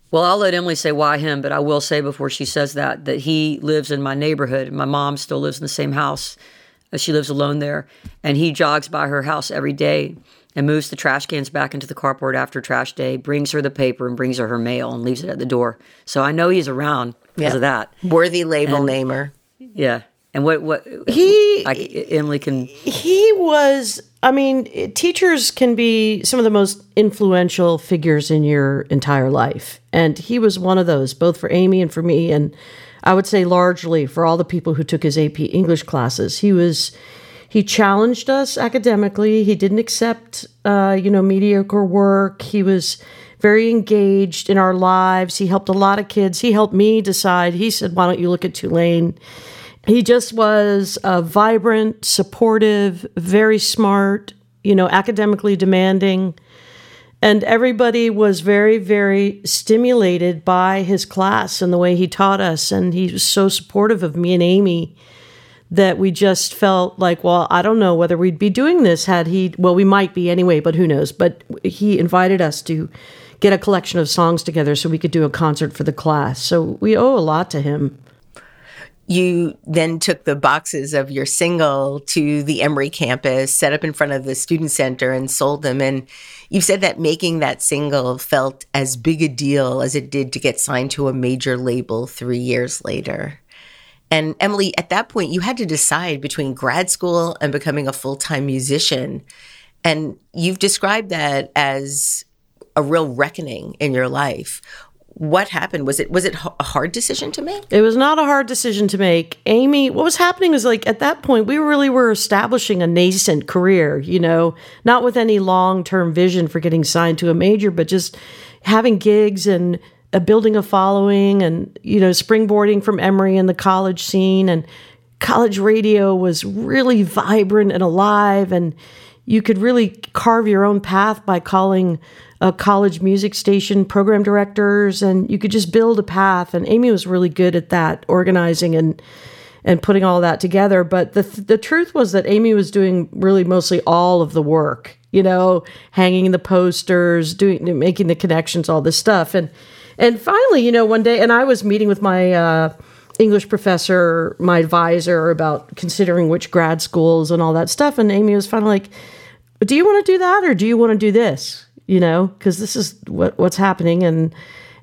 A: well, I'll let Emily say why him, but I will say before she says that that he lives in my neighborhood. My mom still lives in the same house. Uh, She lives alone there, and he jogs by her house every day and moves the trash cans back into the carport after trash day, brings her the paper and brings her her mail and leaves it at the door. So I know he's around because
C: Yeah.
A: of that.
C: Worthy label namer.
A: Yeah. And what what
B: He-
A: I, Emily can
B: He was, I mean, teachers can be some of the most influential figures in your entire life. And he was one of those, both for Amy and for me. And I would say largely for all the people who took his AP English classes. He was, he challenged us academically. He didn't accept, uh, you know, mediocre work. He was very engaged in our lives. He helped a lot of kids. He helped me decide. He said, why don't you look at Tulane? he just was uh, vibrant, supportive, very smart, you know, academically demanding. And everybody was very, very stimulated by his class and the way he taught us. And he was so supportive of me and Amy that we just felt like, well, I don't know whether we'd be doing this had he, well, we might be anyway, but who knows. But he invited us to get a collection of songs together so we could do a concert for the class. So we owe a lot to him.
C: you then took the boxes of your single to the Emory campus, set up in front of the student center, and sold them. And you've said that making that single felt as big a deal as it did to get signed to a major label three years later. And Emily, at that point, you had to decide between grad school and becoming a full time musician. And you've described that as a real reckoning in your life. What happened? Was it was it a hard decision to make?
B: It was not a hard decision to make. Amy what was happening was like at that point we really were establishing a nascent career you know? Not with any long-term vision for getting signed to a major but just having gigs and uh, building a following and you know springboarding from emory and the college scene. And college radio was really vibrant and alive. And you could really carve your own path by calling a college music station program directors. And you could just build a path. And Amy was really good at that organizing and and putting all that together. But the the truth was that Amy was doing really mostly all of the work you know hanging the posters doing making the connections all this stuff. And and finally you know one day and I was meeting with my uh, English professor my advisor about considering which grad schools and all that stuff. And Amy was finally like do you want to do that or do you want to do this? You know, because this is what what's happening. And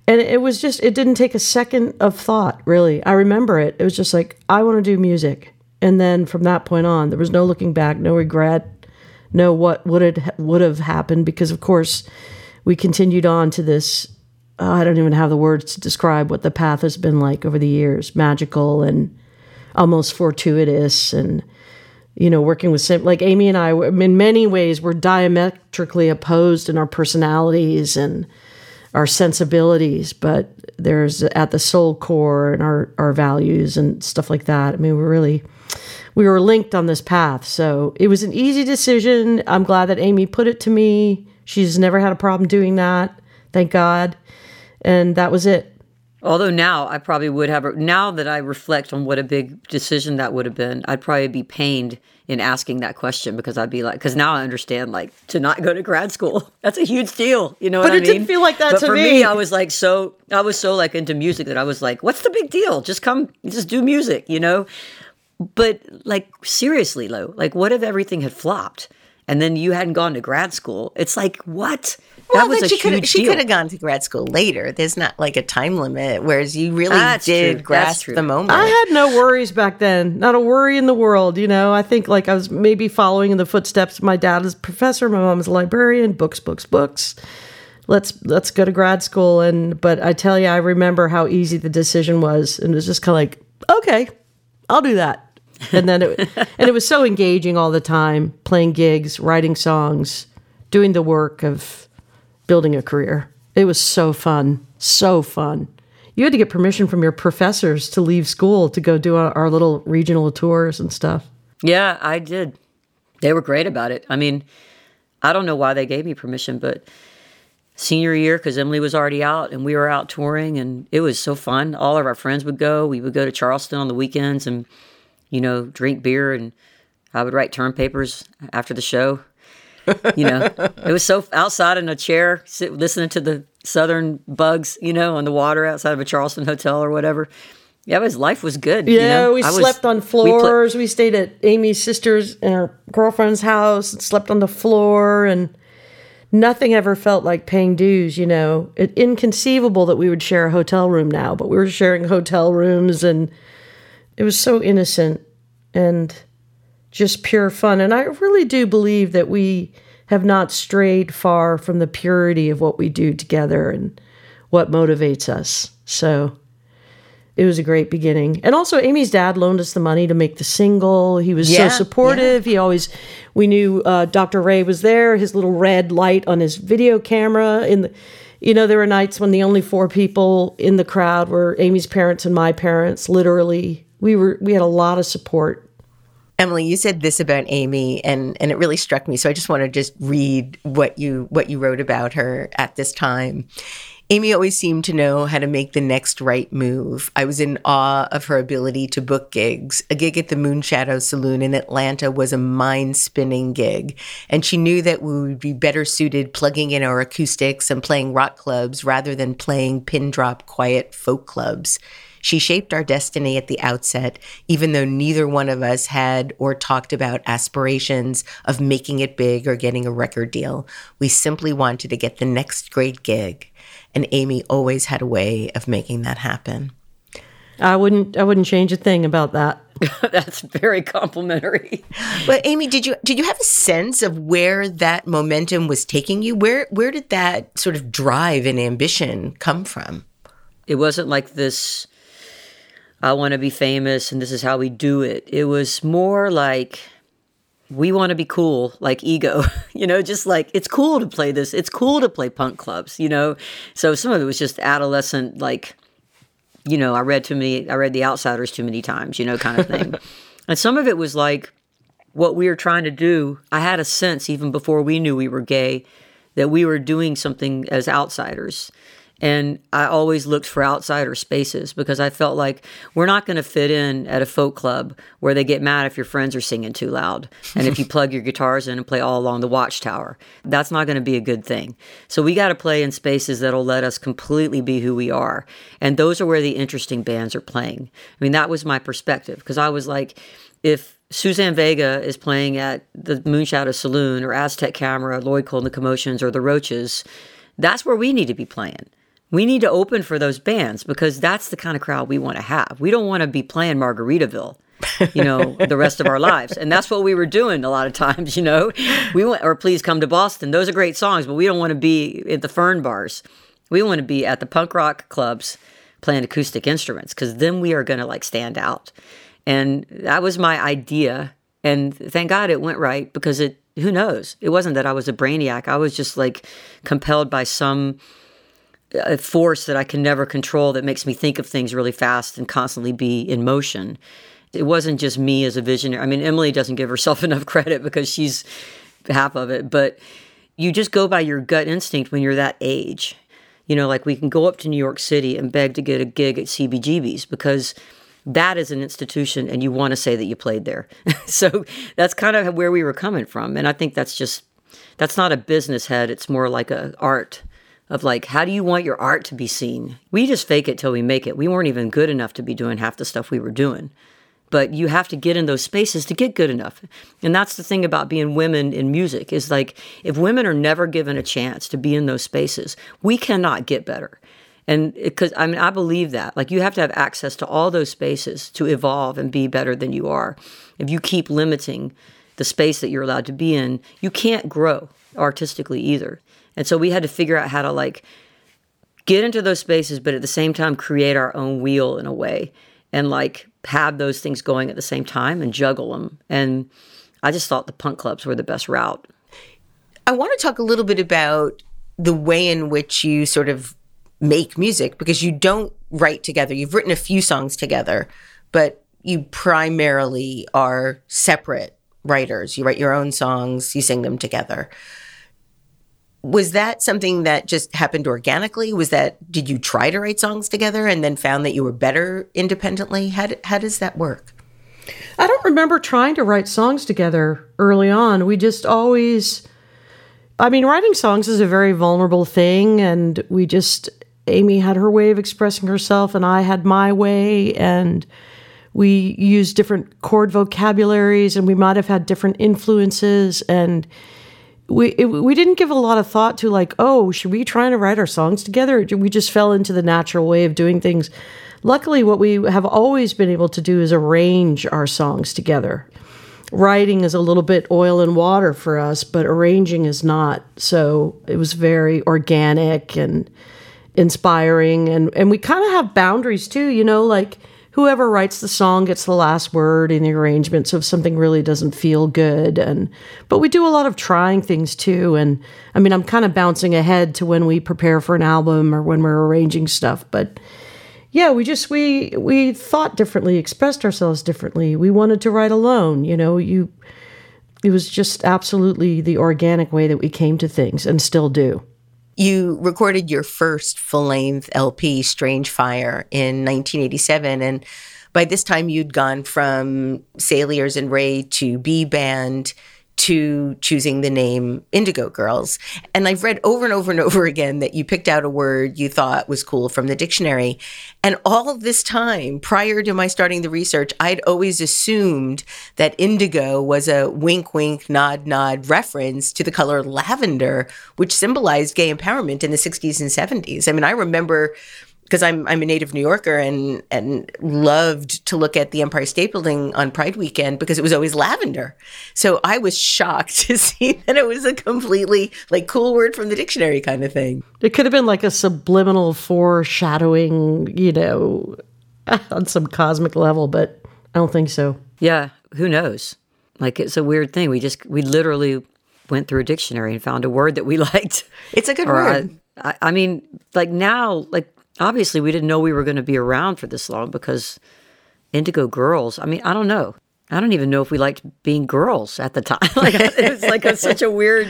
B: and it was just it didn't take a second of thought really. I remember it. It was just like i want to do music. And then from that point on there was no looking back no regret no what would it would have happened because of course we continued on to this uh, i don't even have the words to describe what the path has been like over the years magical and almost fortuitous and you know, working with like Amy and I, in many ways, we're diametrically opposed in our personalities and our sensibilities, but there's at the soul core and our our values and stuff like that. I mean, we're really we were linked on this path, so it was an easy decision. I'm glad that Amy put it to me. She's never had a problem doing that, thank God, and that was it.
A: Although now I probably would have, now that I reflect on what a big decision that would have been, I'd probably be pained in asking that question because I'd be like, because now I understand, like, to not go to grad school, that's a huge deal. You know
B: but
A: what I
B: mean? But it didn't feel like that
A: but
B: to
A: for
B: me.
A: me. I was like, so, I was so like into music that I was like, what's the big deal? Just come, just do music, you know? But like, seriously, though, like, what if everything had flopped? And then you hadn't gone to grad school. It's like, what?
C: Well, that was she could she could have gone to grad school later. There's not like a time limit, whereas you really That's did true. grasp the moment.
B: I had no worries back then, not a worry in the world. You know, I think like I was maybe following in the footsteps. My dad is a professor, my mom is a librarian. Books, books, books. Let's let's go to grad school. And but I tell you, I remember how easy the decision was, and it was just kind of like, okay, I'll do that. And then it and it was so engaging all the time, playing gigs, writing songs, doing the work of building a career. It was so fun, so fun. You had to get permission from your professors to leave school to go do our, our little regional tours and stuff.
A: Yeah, I did. They were great about it. I mean, I don't know why they gave me permission, but senior year, because Emily was already out and we were out touring, and it was so fun. All of our friends would go. We would go to Charleston on the weekends and, you know, drink beer, and I would write term papers after the show you know, it was so outside in a chair, sit, listening to the southern bugs, you know, on the water outside of a Charleston hotel or whatever. Yeah, his life was good.
B: Yeah,
A: you know?
B: we I slept was, on floors. We, pl- we, stayed at Amy's sister's and her girlfriend's house and slept on the floor and nothing ever felt like paying dues, you know. It, inconceivable that we would share a hotel room now, but we were sharing hotel rooms and it was so innocent and just pure fun. And I really do believe that we have not strayed far from the purity of what we do together and what motivates us. So it was a great beginning. And also, Amy's dad loaned us the money to make the single. He was yeah, so supportive. Yeah. He always, we knew uh, Dr. Ray was there, his little red light on his video camera. In the, you know, there were nights when the only four people in the crowd were Amy's parents and my parents. Literally, we were we had a lot of support
C: Emily, you said this about Amy and and it really struck me. So I just want to just read what you what you wrote about her at this time. Amy always seemed to know how to make the next right move. I was in awe of her ability to book gigs. A gig at the Moonshadow Saloon in Atlanta was a mind spinning gig, and she knew that we would be better suited plugging in our acoustics and playing rock clubs rather than playing pin drop quiet folk clubs. She shaped our destiny at the outset, even though neither one of us had or talked about aspirations of making it big or getting a record deal. We simply wanted to get the next great gig. And Amy always had a way of making that happen.
B: I wouldn't I wouldn't change a thing about that.
A: That's very complimentary.
C: But Amy, did you did you have a sense of where that momentum was taking you? Where where did that sort of drive and ambition come from?
A: It wasn't like this I want to be famous and this is how we do it. It was more like we want to be cool, like ego, you know, just like it's cool to play this. It's cool to play punk clubs, you know. So some of it was just adolescent, like, you know, I read too many, I read The Outsiders too many times, you know, kind of thing. and some of it was like what we were trying to do. I had a sense even before we knew we were gay that we were doing something as outsiders. And I always looked for outsider spaces because I felt like we're not going to fit in at a folk club where they get mad if your friends are singing too loud. And if you plug your guitars in and play all along the watchtower, that's not going to be a good thing. So we got to play in spaces that'll let us completely be who we are. And those are where the interesting bands are playing. I mean, that was my perspective because I was like, if Suzanne Vega is playing at the Moonshadow Saloon or Aztec Camera, Lloyd Cole and the Commotions or the Roaches, that's where we need to be playing we need to open for those bands because that's the kind of crowd we want to have. We don't want to be playing Margaritaville, you know, the rest of our lives. And that's what we were doing a lot of times, you know. We went or please come to Boston. Those are great songs, but we don't want to be at the Fern bars. We want to be at the punk rock clubs playing acoustic instruments cuz then we are going to like stand out. And that was my idea and thank God it went right because it who knows. It wasn't that I was a brainiac. I was just like compelled by some a force that I can never control that makes me think of things really fast and constantly be in motion. It wasn't just me as a visionary. I mean, Emily doesn't give herself enough credit because she's half of it, but you just go by your gut instinct when you're that age. You know, like we can go up to New York City and beg to get a gig at CBGB's because that is an institution and you want to say that you played there. so that's kind of where we were coming from. And I think that's just, that's not a business head, it's more like a art of like, how do you want your art to be seen? We just fake it till we make it. We weren't even good enough to be doing half the stuff we were doing. But you have to get in those spaces to get good enough. And that's the thing about being women in music is like, if women are never given a chance to be in those spaces, we cannot get better. And because I mean, I believe that. Like, you have to have access to all those spaces to evolve and be better than you are. If you keep limiting the space that you're allowed to be in, you can't grow artistically either. And so we had to figure out how to like get into those spaces, but at the same time create our own wheel in a way and like have those things going at the same time and juggle them. And I just thought the punk clubs were the best route.
C: I want to talk a little bit about the way in which you sort of make music because you don't write together. You've written a few songs together, but you primarily are separate writers. You write your own songs, you sing them together was that something that just happened organically? Was that did you try to write songs together and then found that you were better independently? How how does that work?
B: I don't remember trying to write songs together early on. We just always I mean, writing songs is a very vulnerable thing and we just Amy had her way of expressing herself and I had my way and we used different chord vocabularies and we might have had different influences and we it, we didn't give a lot of thought to like oh should we try to write our songs together? We just fell into the natural way of doing things? Luckily what we have always been able to do is arrange our songs together. Writing is a little bit oil and water for us but arranging is not. So it was very organic and inspiring. And and we kind of have boundaries too you know like whoever writes the song gets the last word in the arrangement so if something really doesn't feel good. And but we do a lot of trying things too. And i mean i'm kind of bouncing ahead to when we prepare for an album or when we're arranging stuff. But yeah we just we we thought differently expressed ourselves differently. We wanted to write alone you know you it was just absolutely the organic way that we came to things and still do
C: You recorded your first full length LP, Strange Fire, in 1987. And by this time, you'd gone from Saliers and Ray to B Band to choosing the name Indigo Girls. And I've read over and over and over again that you picked out a word you thought was cool from the dictionary. And all this time, prior to my starting the research, I'd always assumed that indigo was a wink, wink, nod, nod reference to the color lavender, which symbolized gay empowerment in the 60s and 70s. I mean, I remember because I'm I'm a native New Yorker and and loved to look at the Empire State Building on Pride weekend because it was always lavender. So I was shocked to see that it was a completely like cool word from the dictionary kind of thing.
B: It could have been like a subliminal foreshadowing, you know, on some cosmic level, but I don't think so.
A: Yeah, who knows? Like it's a weird thing. We just we literally went through a dictionary and found a word that we liked.
C: It's a good word.
A: I, I mean, like now, like obviously we didn't know we were going to be around for this long because Indigo Girls, I mean, I don't know. I don't even know if we liked being girls at the time. like it was like a, such a weird,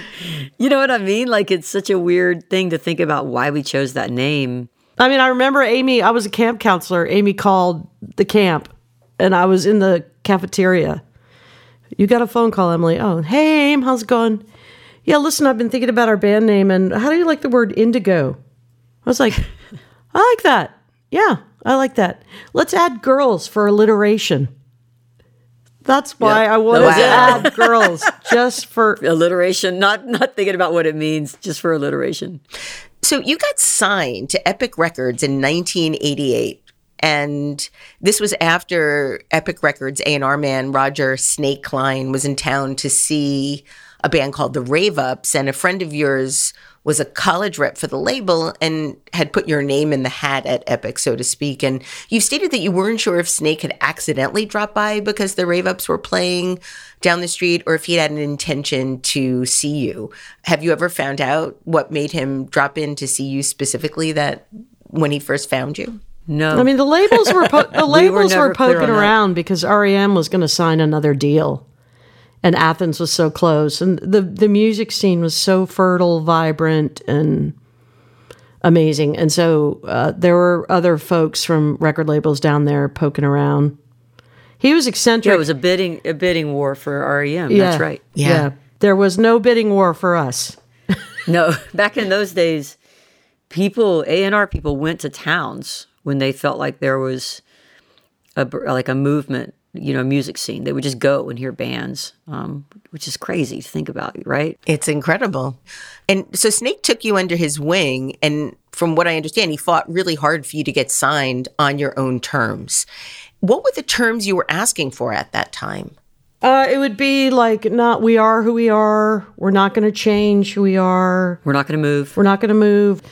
A: you know what I mean? Like it's such a weird thing to think about why we chose that name.
B: I mean, I remember Amy, I was a camp counselor. Amy called the camp and I was in the cafeteria. You got a phone call, Emily. Oh, hey, Aim, how's it going? Yeah, listen, I've been thinking about our band name and how do you like the word indigo? I was like, I like that. Yeah, I like that. Let's add girls for alliteration. That's why I wanted to add girls just for
A: alliteration, not not thinking about what it means, just for alliteration.
C: So you got signed to Epic Records in 1988. And this was after Epic Records A&R man Roger Snake Klein was in town to see a band called the Rave Ups and a friend of yours was a college rep for the label and had put your name in the hat at Epic, so to speak. And you stated that you weren't sure if Snake had accidentally dropped by because the rave ups were playing down the street or if he had an intention to see you. Have you ever found out what made him drop in to see you specifically that when he first found you?
A: No.
B: I mean, the labels were po- the labels we were, were poking around because REM was going to sign another deal and Athens was so close, and the the music scene was so fertile, vibrant, and amazing. And so uh, there were other folks from record labels down there poking around. He was eccentric.
A: Yeah, it was a bidding a bidding war for REM. Yeah. That's right.
B: Yeah. yeah. There was no bidding war for us.
A: no, back in those days, people A and R people went to towns when they felt like there was a like a movement you know music scene. They would just go and hear bands, um, which is crazy to think about, right?
C: It's incredible. And so Snake took you under his wing, and from what I understand, he fought really hard for you to get signed on your own terms. What were the terms you were asking for at that time?
B: Uh, it would be like not we are who we are. We're not going to change who we are.
A: We're not going to move.
B: We're not going to move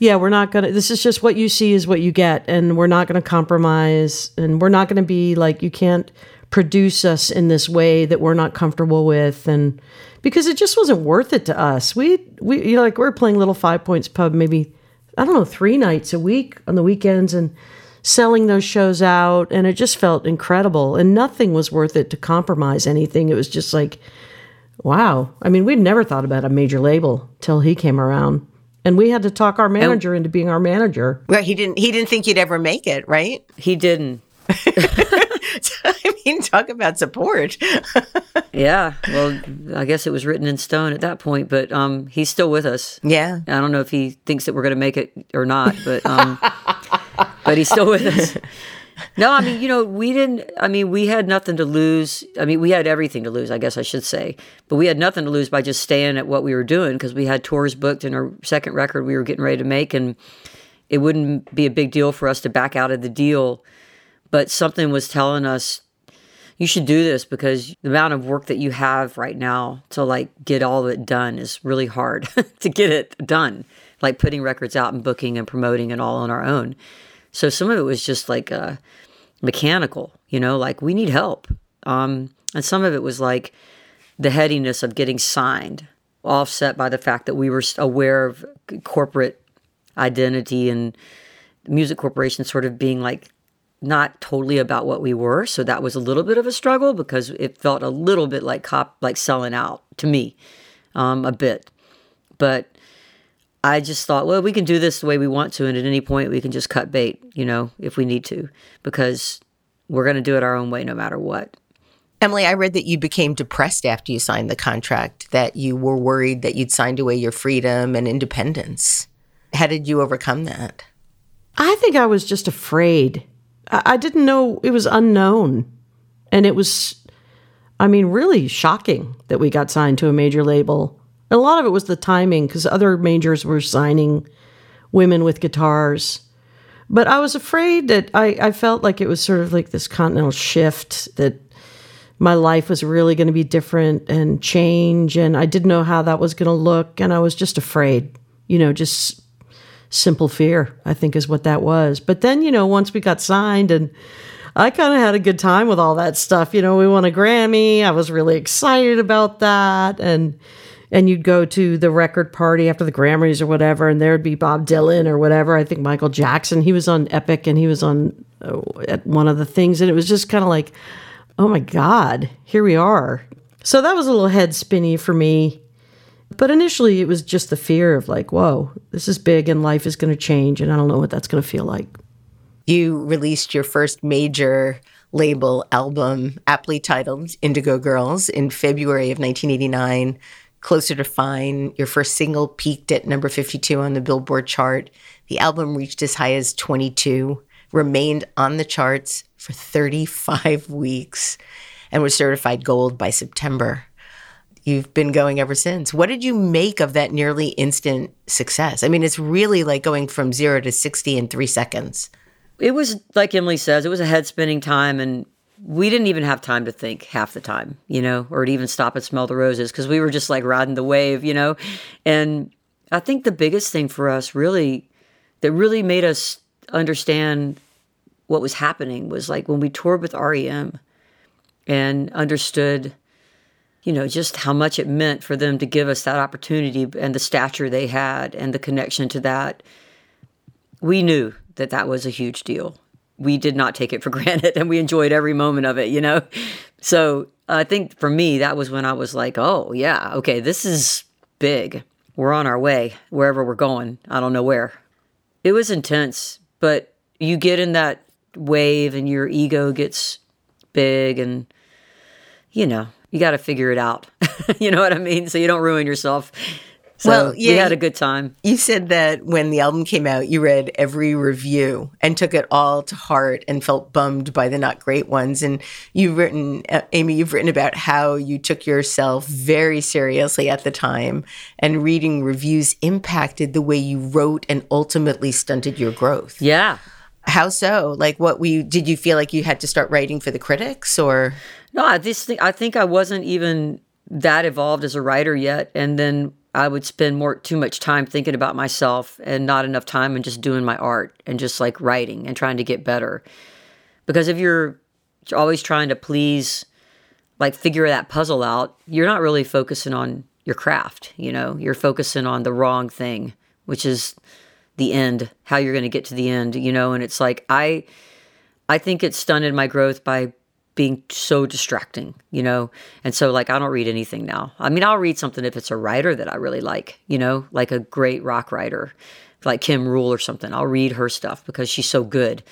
B: yeah, we're not going to, this is just what you see is what you get. And we're not going to compromise. And we're not going to be like, you can't produce us in this way that we're not comfortable with. And because it just wasn't worth it to us. We, we, you know, like we're playing Little Five Points Pub maybe, I don't know, three nights a week on the weekends and selling those shows out. And it just felt incredible. And nothing was worth it to compromise anything. It was just like, wow. I mean, we'd never thought about a major label till he came around and we had to talk our manager and, into being our manager.
C: Well, he didn't. He didn't think you'd ever make it, right?
A: He didn't.
C: I mean, talk about support.
A: yeah. Well, I guess it was written in stone at that point, but um, he's still with us.
C: Yeah.
A: I don't know if he thinks that we're going to make it or not, but um, but he's still with us no, I mean, you know, we didn't, I mean, we had nothing to lose. I mean, we had everything to lose, I guess I should say. But we had nothing to lose by just staying at what we were doing because we had tours booked and our second record we were getting ready to make. And it wouldn't be a big deal for us to back out of the deal. But something was telling us, you should do this because the amount of work that you have right now to like get all of it done is really hard to get it done. Like putting records out and booking and promoting and all on our own. So some of it was just like uh, mechanical, you know, like we need help. Um, and some of it was like the headiness of getting signed, offset by the fact that we were aware of corporate identity and music corporation sort of being like not totally about what we were. So that was a little bit of a struggle because it felt a little bit like cop like selling out to me, um, a bit. But I just thought, well, we can do this the way we want to, and at any point we can just cut bait, you know, if we need to, because we're going to do it our own way no matter what.
C: Emily, I read that you became depressed after you signed the contract, that you were worried that you'd signed away your freedom and independence. How did you overcome that?
B: I think I was just afraid. I, I didn't know it was unknown. And it was, I mean, really shocking that we got signed to a major label. And a lot of it was the timing because other majors were signing women with guitars. But I was afraid that I, I felt like it was sort of like this continental shift that my life was really going to be different and change. And I didn't know how that was going to look. And I was just afraid, you know, just simple fear, I think is what that was. But then, you know, once we got signed and I kind of had a good time with all that stuff. You know, we won a Grammy. I was really excited about that. And, and you'd go to the record party after the Grammys or whatever, and there'd be Bob Dylan or whatever. I think Michael Jackson, he was on Epic and he was on uh, at one of the things, and it was just kind of like, oh my God, here we are. So that was a little head spinny for me. But initially, it was just the fear of like, whoa, this is big and life is going to change, and I don't know what that's going to feel like.
C: You released your first major label album, aptly titled Indigo Girls, in February of 1989. Closer to Fine, your first single peaked at number 52 on the Billboard chart. The album reached as high as 22, remained on the charts for 35 weeks, and was certified gold by September. You've been going ever since. What did you make of that nearly instant success? I mean, it's really like going from zero to 60 in three seconds.
A: It was, like Emily says, it was a head spinning time. And we didn't even have time to think half the time, you know, or to even stop and smell the roses because we were just like riding the wave, you know. And I think the biggest thing for us really that really made us understand what was happening was like when we toured with REM and understood, you know, just how much it meant for them to give us that opportunity and the stature they had and the connection to that. We knew that that was a huge deal we did not take it for granted and we enjoyed every moment of it, you know? So I think for me, that was when I was like, oh, yeah, okay, this is big. We're on our way wherever we're going. I don't know where. It was intense, but you get in that wave and your ego gets big and, you know, you got to figure it out. you know what I mean? So you don't ruin yourself. So well, yeah, we had a good time.
C: You said that when the album came out, you read every review and took it all to heart and felt bummed by the not great ones. And you've written, uh, Amy, you've written about how you took yourself very seriously at the time, and reading reviews impacted the way you wrote and ultimately stunted your growth.
A: Yeah.
C: How so? Like, what we did you feel like you had to start writing for the critics, or
A: no? I just think I think I wasn't even that evolved as a writer yet, and then I would spend more too much time thinking about myself and not enough time and just doing my art and just like writing and trying to get better. Because if you're always trying to please, like figure that puzzle out, you're not really focusing on your craft, you know, you're focusing on the wrong thing, which is the end, how you're going to get to the end, you know, and it's like I I think it stunted my growth by being so distracting, you know? And so, like, I don't read anything now. I mean, I'll read something if it's a writer that I really like, you know, like a great rock writer, like Kim Ruehl or something. I'll read her stuff because she's so good.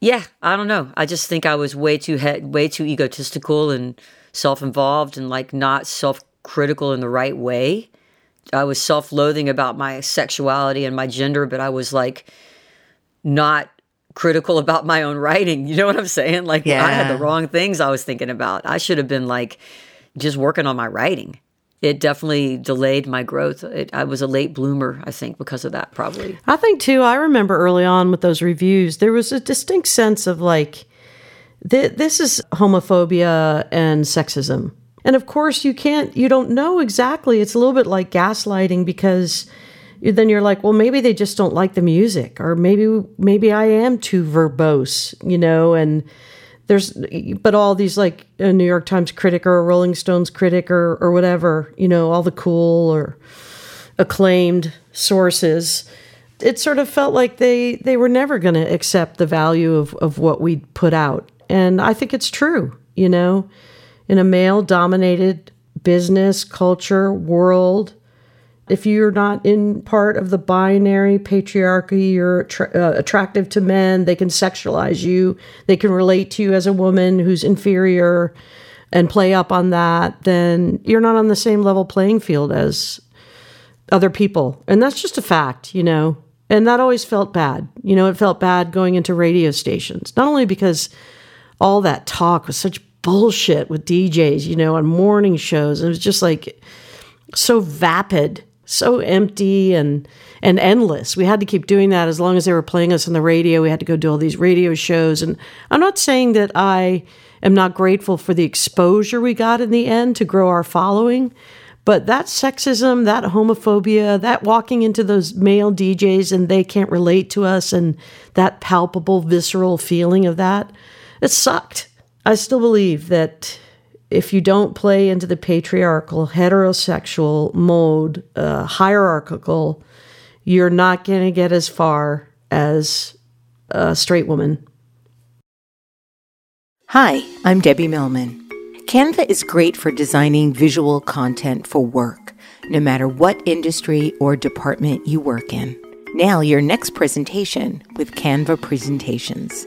A: Yeah, I don't know. I just think I was way too he- way too egotistical and self-involved and like not self-critical in the right way. I was self-loathing about my sexuality and my gender, but I was like not critical about my own writing. You know what I'm saying? Like yeah. I had the wrong things I was thinking about. I should have been like just working on my writing. It definitely delayed my growth. It, I was a late bloomer, I think, because of that, probably.
B: I think, too, I remember early on with those reviews, there was a distinct sense of like, th- this is homophobia and sexism. And of course, you can't, you don't know exactly. It's a little bit like gaslighting because then you're like, well, maybe they just don't like the music, or maybe maybe I am too verbose, you know. And there's, but all these like a New York Times critic or a Rolling Stones critic or or whatever, you know, all the cool or acclaimed sources. It sort of felt like they they were never going to accept the value of of what we put out, and I think it's true, you know, in a male dominated business culture world If you're not in part of the binary patriarchy, you're attra- uh, attractive to men, they can sexualize you, they can relate to you as a woman who's inferior and play up on that, then you're not on the same level playing field as other people. And that's just a fact, you know. And that always felt bad. You know, it felt bad going into radio stations, not only because all that talk was such bullshit with DJs, you know, on morning shows. It was just like so vapid, so empty and and endless. We had to keep doing that as long as they were playing us on the radio. We had to go do all these radio shows. And I'm not saying that I am not grateful for the exposure we got in the end to grow our following. But that sexism, that homophobia, that walking into those male DJs and they can't relate to us, and that palpable, visceral feeling of that, it sucked. I still believe that if you don't play into the patriarchal, heterosexual mode, uh, hierarchical, you're not going to get as far as a straight woman.
C: Hi, I'm Debbie Millman. Canva is great for designing visual content for work, no matter what industry or department you work in. Now, your next presentation with Canva Presentations.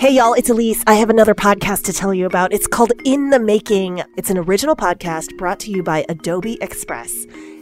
E: Hey, y'all, it's Elise. I have another podcast to tell you about. It's called In the Making. It's an original podcast brought to you by Adobe Express.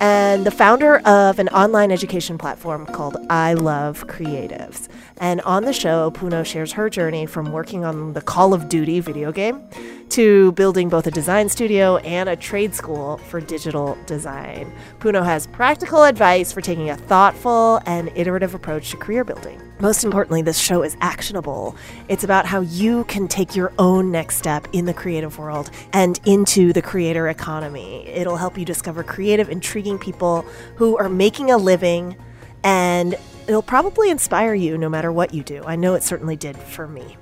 E: and the founder of an online education platform called I Love Creatives. And on the show, Puno shares her journey from working on the Call of Duty video game to building both a design studio and a trade school for digital design. Puno has practical advice for taking a thoughtful and iterative approach to career building. Most importantly, this show is actionable. It's about how you can take your own next step in the creative world and into the creator economy. It'll help you discover creative, intriguing people who are making a living and it'll probably inspire you no matter what you do. I know it certainly did for me.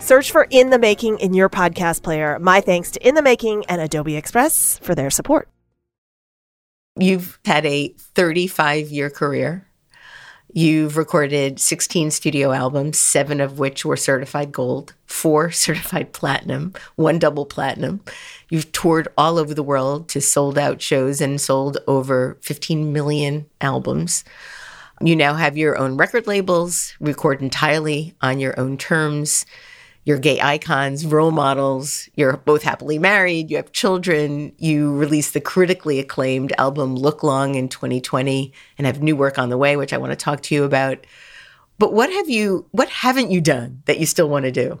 E: Search for In the Making in your podcast player. My thanks to In the Making and Adobe Express for their support.
C: You've had a 35 year career. You've recorded 16 studio albums, seven of which were certified gold, four certified platinum, one double platinum. You've toured all over the world to sold out shows and sold over 15 million albums. You now have your own record labels, record entirely on your own terms. You're gay icons, role models. You're both happily married. You have children. You released the critically acclaimed album Look Long in 2020 and have new work on the way, which I want to talk to you about. But what have you, what haven't you done that you still want to do?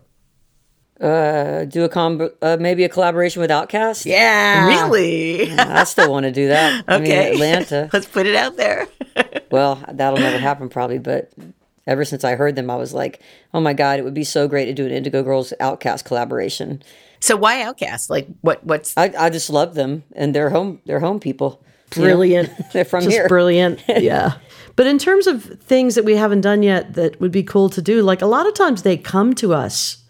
A: Uh, do a com- uh, maybe a collaboration with Outkast.
C: Yeah, really.
A: I still want to do that.
C: okay,
A: I mean, Atlanta.
C: Let's put it out there.
A: well, that'll never happen probably, but ever since I heard them, I was like, oh my god, it would be so great to do an Indigo Girls Outkast collaboration.
C: So why Outkast? Like, what? What's?
A: I, I just love them, and they're home. They're home people.
B: Brilliant.
A: You know? they're from
B: just
A: here.
B: Brilliant. Yeah. But in terms of things that we haven't done yet that would be cool to do, like a lot of times they come to us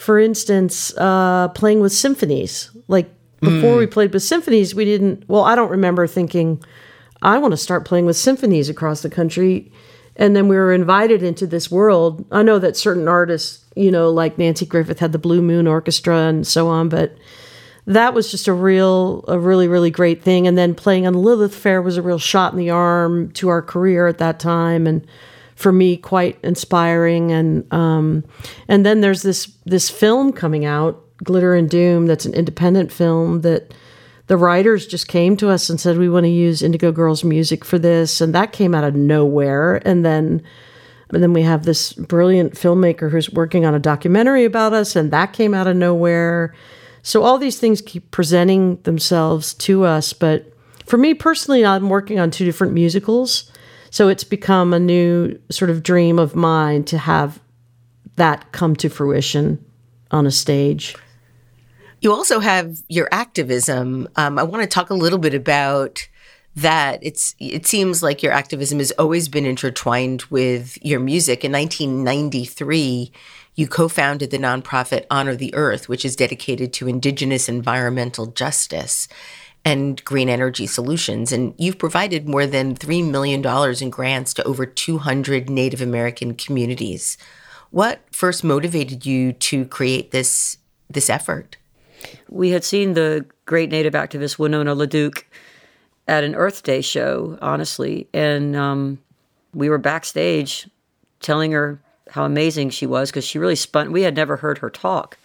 B: for instance, uh, playing with symphonies. Like before mm. we played with symphonies, we didn't, well, I don't remember thinking, I want to start playing with symphonies across the country. And then we were invited into this world. I know that certain artists, you know, like Nanci Griffith had the Blue Moon Orchestra and so on, but that was just a real, a really, really great thing. And then playing on Lilith Fair was a real shot in the arm to our career at that time. And for me quite inspiring and um, and then there's this this film coming out glitter and doom that's an independent film that the writers just came to us and said we want to use Indigo Girls music for this, and that came out of nowhere. And then, and then we have this brilliant filmmaker who's working on a documentary about us, and that came out of nowhere. So all these things keep presenting themselves to us. But for me personally, I'm working on two different musicals, so it's become a new sort of dream of mine to have that come to fruition on a stage.
C: You also have your activism. Um, I want to talk a little bit about that. It's it seems like your activism has always been intertwined with your music. In 1993, you co-founded the nonprofit Honor the Earth, which is dedicated to indigenous environmental justice and green energy solutions. And you've provided more than $3 million in grants to over 200 Native American communities. What first motivated you to create this this effort?
A: We had seen the great Native activist Winona LaDuke at an Earth Day show, honestly, and um, we were backstage telling her how amazing she was because she really spun. We had never heard her talk.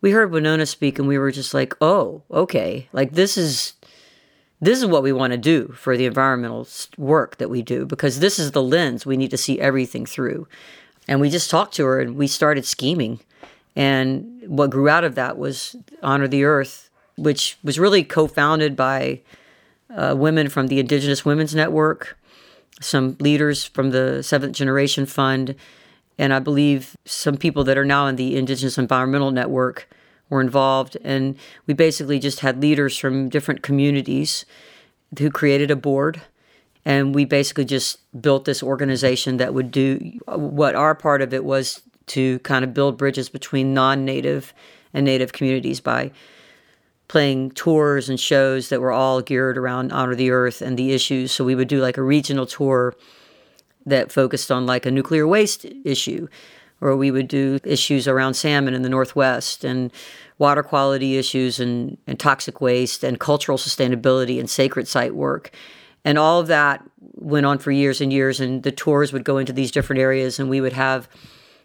A: We heard Winona speak, and we were just like, "Oh, okay, like this is." This is what we want to do for the environmental work that we do because this is the lens we need to see everything through. And we just talked to her and we started scheming and what grew out of that was Honor the Earth, which was really co founded by uh, women from the Indigenous Women's Network, some leaders from the Seventh Generation Fund, and I believe some people that are now in the Indigenous Environmental Network were involved. And we basically just had leaders from different communities who created a board. And we basically just built this organization that would do what our part of it was to kind of build bridges between non native and native communities by playing tours and shows that were all geared around honor the earth and the issues. So we would do like a regional tour that focused on like a nuclear waste issue, or we would do issues around salmon in the Northwest and water quality issues and, and toxic waste and cultural sustainability and sacred site work. And all of that went on for years and years. And the tours would go into these different areas, and we would have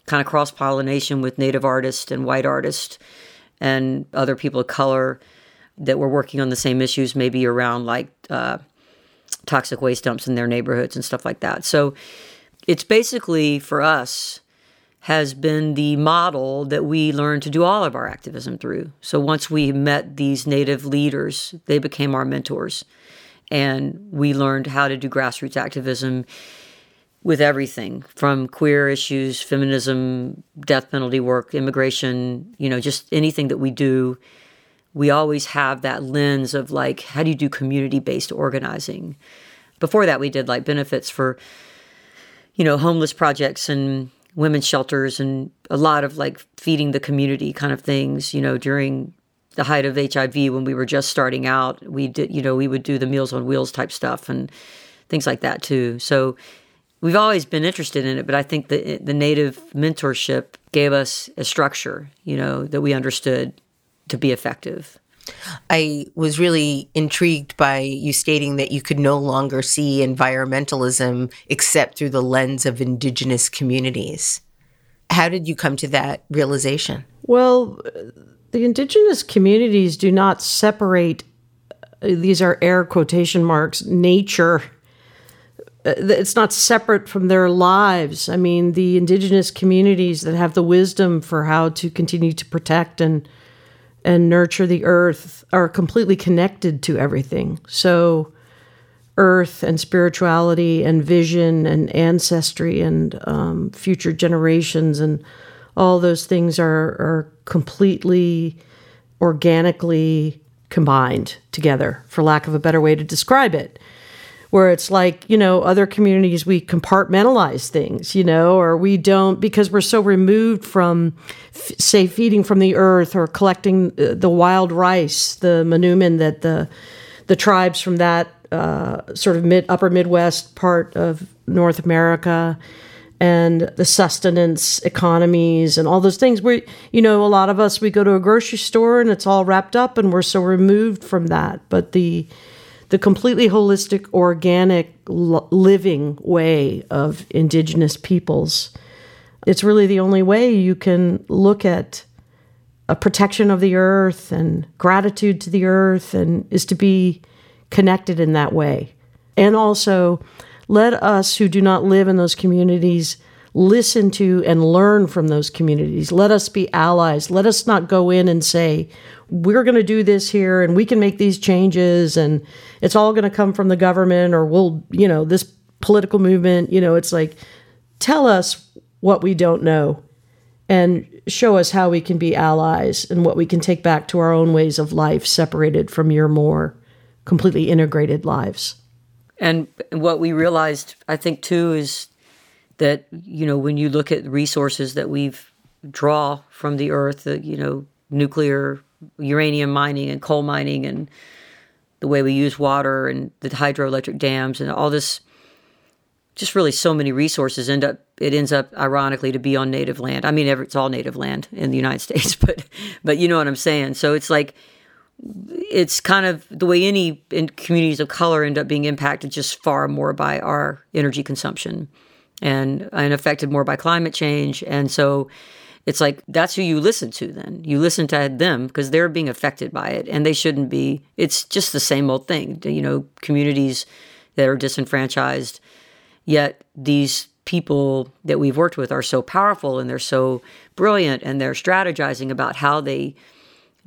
A: kind of cross pollination with native artists and white artists and other people of color that were working on the same issues, maybe around like uh, toxic waste dumps in their neighborhoods and stuff like that. So it's basically for us has been the model that we learned to do all of our activism through. So once we met these native leaders, they became our mentors. And we learned how to do grassroots activism with everything from queer issues, feminism, death penalty work, immigration, you know, just anything that we do. We always have that lens of like, how do you do community based organizing? Before that, we did like benefits for, you know, homeless projects and women's shelters and a lot of like feeding the community kind of things, you know, during the height of HIV when we were just starting out. We did, you know, we would do the Meals on Wheels type stuff and things like that too. So we've always been interested in it, but I think the the native mentorship gave us a structure, you know, that we understood to be effective.
C: I was really intrigued by you stating that you could no longer see environmentalism except through the lens of indigenous communities. How did you come to that realization?
B: Well, the indigenous communities do not separate, these are air quotation marks, nature uh, it's not separate from their lives. I mean, the indigenous communities that have the wisdom for how to continue to protect and and nurture the earth are completely connected to everything. So, earth and spirituality and vision and ancestry and um, future generations and all those things are are completely organically combined together, for lack of a better way to describe it where it's like, you know, other communities, we compartmentalize things, you know, or we don't because we're so removed from, f- say, feeding from the earth or collecting uh, the wild rice, the manoomin that the, the tribes from that uh, sort of mid upper Midwest part of North America and the sustenance economies and all those things. Where you know a lot of us we go to a grocery store and it's all wrapped up and we're so removed from that. But the the completely holistic, organic, living way of indigenous peoples. It's really the only way you can look at a protection of the earth and gratitude to the earth and is to be connected in that way. And also, let us who do not live in those communities listen to and learn from those communities. Let us be allies. Let us not go in and say, we're going to do this here and we can make these changes and it's all going to come from the government or we'll, you know, this political movement. You know, it's like, tell us what we don't know and show us how we can be allies and what we can take back to our own ways of life separated from your more completely integrated lives.
A: And what we realized, I think, too, is that, you know, when you look at resources that we've draw from the earth, you know, nuclear, uranium mining and coal mining and the way we use water and the hydroelectric dams and all this just really so many resources end up it ends up ironically to be on native land. I mean, it's all native land in the United States, but but you know what I'm saying. So it's like it's kind of the way any communities of color end up being impacted just far more by our energy consumption and and affected more by climate change. And so it's like that's who you listen to then. You listen to them because they're being affected by it and they shouldn't be. It's just the same old thing. You know, communities that are disenfranchised Yet these people that we've worked with are so powerful and they're so brilliant and they're strategizing about how they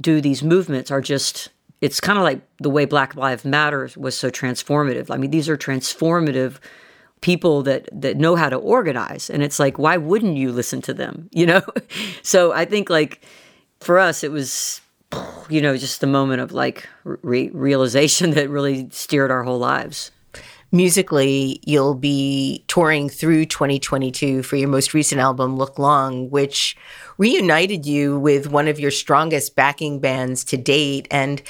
A: do these movements are just it's kind of like the way black lives matter was so transformative i mean these are transformative people that that know how to organize. And it's like why wouldn't you listen to them? You know? So i think like for us it was you know just the moment of like re- realization that really steered our whole lives.
C: Musically, you'll be touring through 2022 for your most recent album, Look Long, which reunited you with one of your strongest backing bands to date. And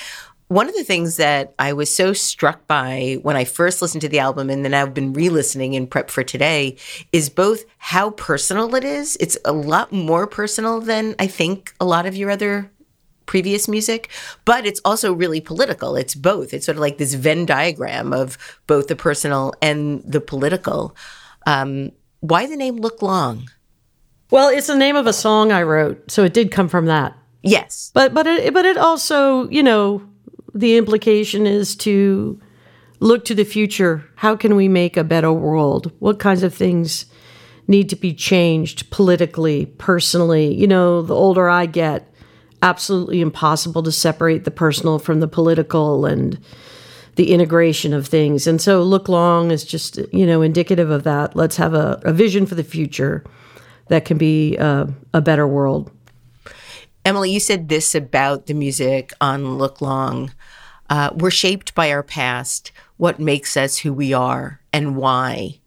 C: one of the things that I was so struck by when I first listened to the album and then I've been re listening in prep for today is both how personal it is. It's a lot more personal than I think a lot of your other previous music, but it's also really political. It's both. It's sort of like this Venn diagram of both the personal and the political. Um, why the name Look Long?
B: Well, it's the name of a song I wrote, so it did come from that.
C: Yes,
B: but but it but it also you know the implication is to look to the future. How can we make a better world? What kinds of things need to be changed politically, personally? You know, the older I get, absolutely impossible to separate the personal from the political and the integration of things. And so Look Long is just, you know, indicative of that. Let's have a, a vision for the future that can be uh, a better world.
C: Emily, you said this about the music on Look Long. Uh, we're shaped by our past, what makes us who we are, and why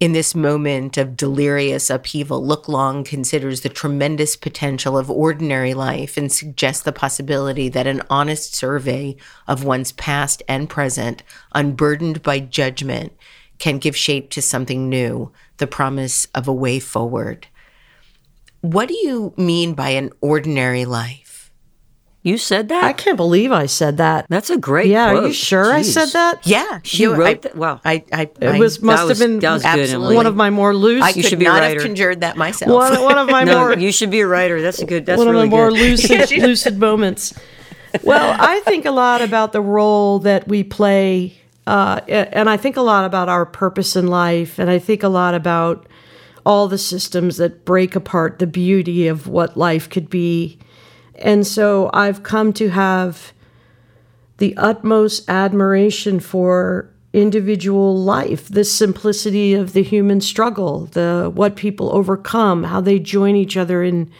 C: in this moment of delirious upheaval, Look Long considers the tremendous potential of ordinary life and suggests the possibility that an honest survey of one's past and present, unburdened by judgment, can give shape to something new, the promise of a way forward. What do you mean by an ordinary life?
A: You said that?
B: I can't believe I said that.
A: That's a great
B: Yeah,
A: quote.
B: are you sure
A: Jeez.
B: I said that?
C: Yeah,
A: She
C: you-
A: wrote
C: I,
A: that? Wow.
C: I, I,
B: It
C: I-
B: was must
A: that
B: have been
A: that was
C: absolutely
B: one of my more loose.
C: I
A: You
C: could
A: should be a
C: not
A: writer.
C: have conjured that myself.
B: one, one of my
A: no,
B: more
A: you should be a writer. That's a good. That's
B: one
A: really
B: of the more lucid lucid moments. Well, I think a lot about the role that we play, uh, and I think a lot about our purpose in life, and I think a lot about all the systems that break apart the beauty of what life could be. And so I've come to have the utmost admiration for individual life, the simplicity of the human struggle, the what people overcome, how they join each other in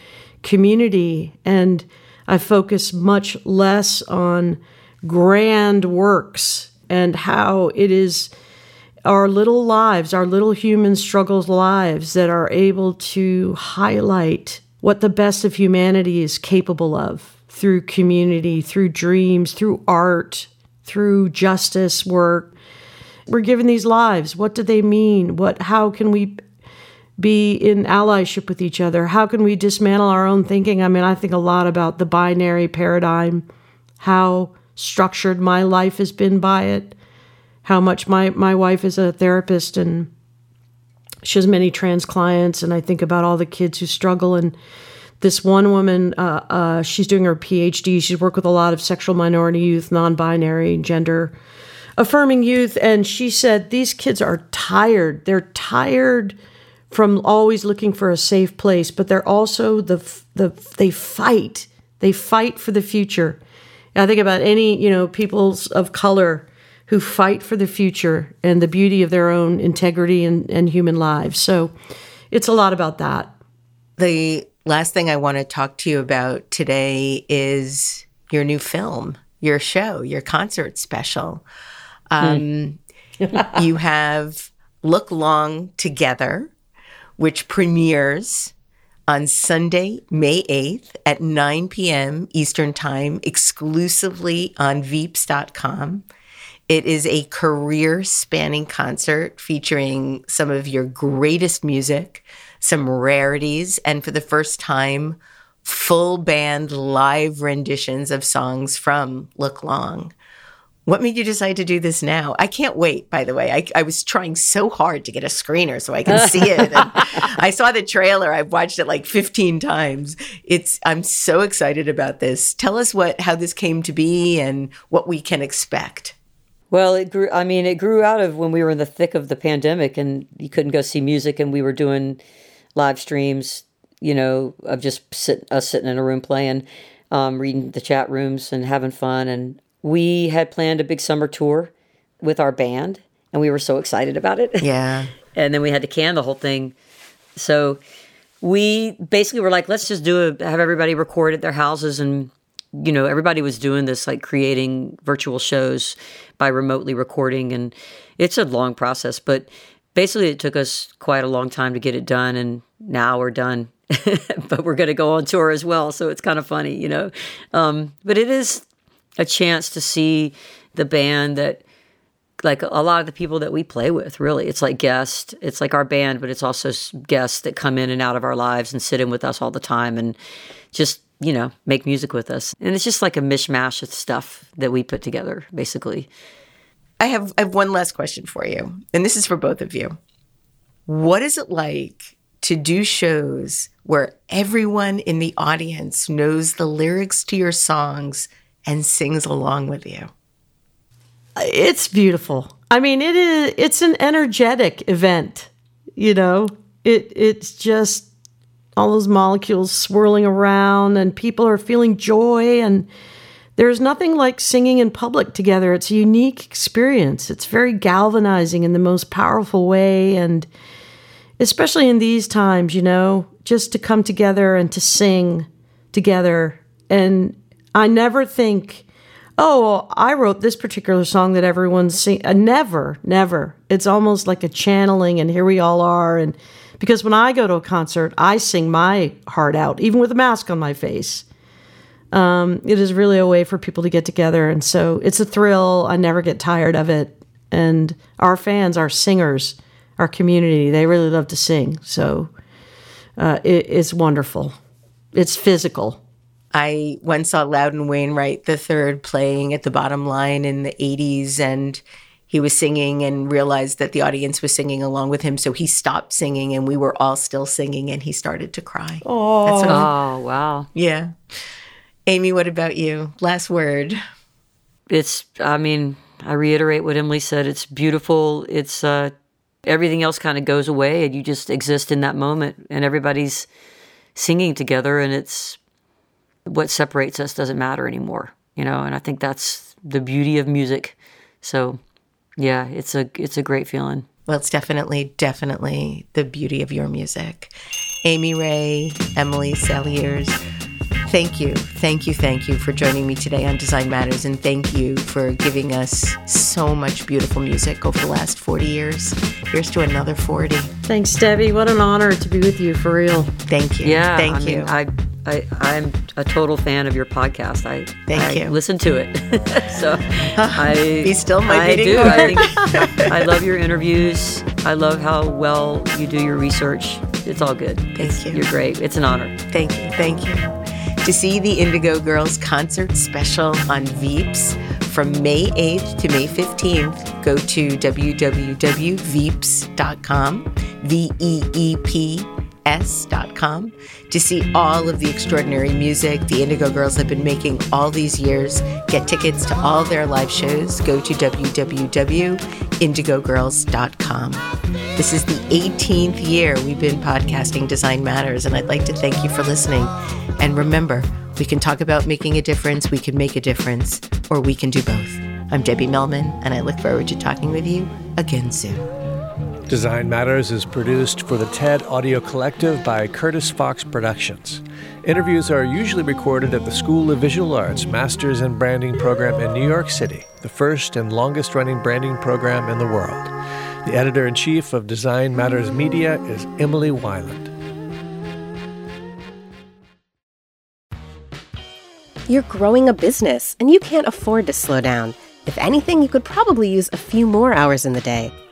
B: community. And I focus much less on grand works and how it is our little lives, our little human struggles lives that are able to highlight what the best of humanity is capable of through community, through dreams, through art, through justice work. We're given these lives. What do they mean? What how can we be in allyship with each other? How can we dismantle our own thinking? I mean, I think a lot about the binary paradigm, how structured my life has been by it, how much my, my wife is a therapist and she has many trans clients, and I think about all the kids who struggle and this one woman, uh, uh, she's doing her PhD. She's worked with a lot of sexual minority youth, non binary, gender affirming youth. And she said, These kids are tired. They're tired from always looking for a safe place, but they're also the, the they fight. They fight for the future. I think about any, you know, peoples of color who fight for the future and the beauty of their own integrity and, and human lives. So it's a lot about that.
C: The last thing I want to talk to you about today is your new film, your show, your concert special. Um, mm. you have Look Long Together, which premieres on Sunday, May 8th at 9 p.m. Eastern Time, exclusively on Veeps.com. It is a career spanning concert featuring some of your greatest music, some rarities, and for the first time, full band live renditions of songs from Look Long. What made you decide to do this now? I can't wait, by the way. I, I was trying so hard to get a screener so I can see it. I saw the trailer. I've watched it like 15 times. It's I'm so excited about this. Tell us what how this came to be and what we can expect.
A: Well, it grew I mean, it grew out of when we were in the thick of the pandemic and you couldn't go see music and we were doing live streams, you know, of just sit, us sitting in a room playing, um, reading the chat rooms and having fun and we had planned a big summer tour with our band and we were so excited about it.
C: Yeah.
A: and then we had to can the whole thing. So we basically were like, let's just do a have everybody record at their houses and you know, everybody was doing this like creating virtual shows by remotely recording and it's a long process, but basically it took us quite a long time to get it done and now we're done. but we're going to go on tour as well, so it's kind of funny, you know. Um, but it is a chance to see the band that like a lot of the people that we play with really it's like guests it's like our band but it's also guests that come in and out of our lives and sit in with us all the time and just you know make music with us and it's just like a mishmash of stuff that we put together basically
C: i have i have one last question for you and this is for both of you what is it like to do shows where everyone in the audience knows the lyrics to your songs and sings along with you.
B: It's beautiful. I mean, it is it's an energetic event, you know. It it's just all those molecules swirling around and people are feeling joy and there's nothing like singing in public together. It's a unique experience. It's very galvanizing in the most powerful way and especially in these times, you know, just to come together and to sing together and I never think, oh, I wrote this particular song that everyone's sing. Uh, never, never. It's almost like a channeling, and here we all are. And because when I go to a concert, I sing my heart out, even with a mask on my face. Um, it is really a way for people to get together, and so it's a thrill. I never get tired of it. And our fans, our singers, our community, they really love to sing. So uh, it, it's wonderful. It's physical.
C: I once saw Loudon Wainwright III playing at the bottom line in the 80s, and he was singing and realized that the audience was singing along with him. So he stopped singing, and we were all still singing, and he started to cry.
B: Oh,
A: oh wow.
C: Yeah. Amy, what about you? Last word.
A: It's, I mean, I reiterate what Emily said. It's beautiful. It's, uh, everything else kind of goes away, and you just exist in that moment, and everybody's singing together, and it's what separates us doesn't matter anymore, you know, and I think that's the beauty of music. So, yeah, it's a it's a great feeling.
C: Well, it's definitely definitely the beauty of your music. Amy Ray, Emily Saliers, thank you. Thank you, thank you for joining me today on Design Matters and thank you for giving us so much beautiful music over the last 40 years. Here's to another 40.
B: Thanks, Debbie. What an honor to be with you for real.
C: Thank you.
A: Yeah,
C: thank
A: I
C: you.
A: Mean, I I, I'm a total fan of your podcast. I
C: thank
A: I
C: you.
A: Listen to it. so I
C: you still my
A: I do. I think I love your interviews. I love how well you do your research. It's all good.
C: Thank
A: it's,
C: you.
A: You're great. It's an honor.
C: Thank you. Thank you. To see the Indigo Girls concert special on Veeps from May 8th to May 15th, go to www.veeps.com. V E E P s.com to see all of the extraordinary music the Indigo Girls have been making all these years. Get tickets to all their live shows. Go to www.indigogirls.com. This is the 18th year we've been podcasting Design Matters, and I'd like to thank you for listening. And remember, we can talk about making a difference, we can make a difference, or we can do both. I'm Debbie Millman, and I look forward to talking with you again soon.
D: Design Matters is produced for the TED Audio Collective by Curtis Fox Productions. Interviews are usually recorded at the School of Visual Arts Masters in Branding program in New York City, the first and longest running branding program in the world. The editor in chief of Design Matters Media is Emily Weiland.
F: You're growing a business and you can't afford to slow down. If anything, you could probably use a few more hours in the day.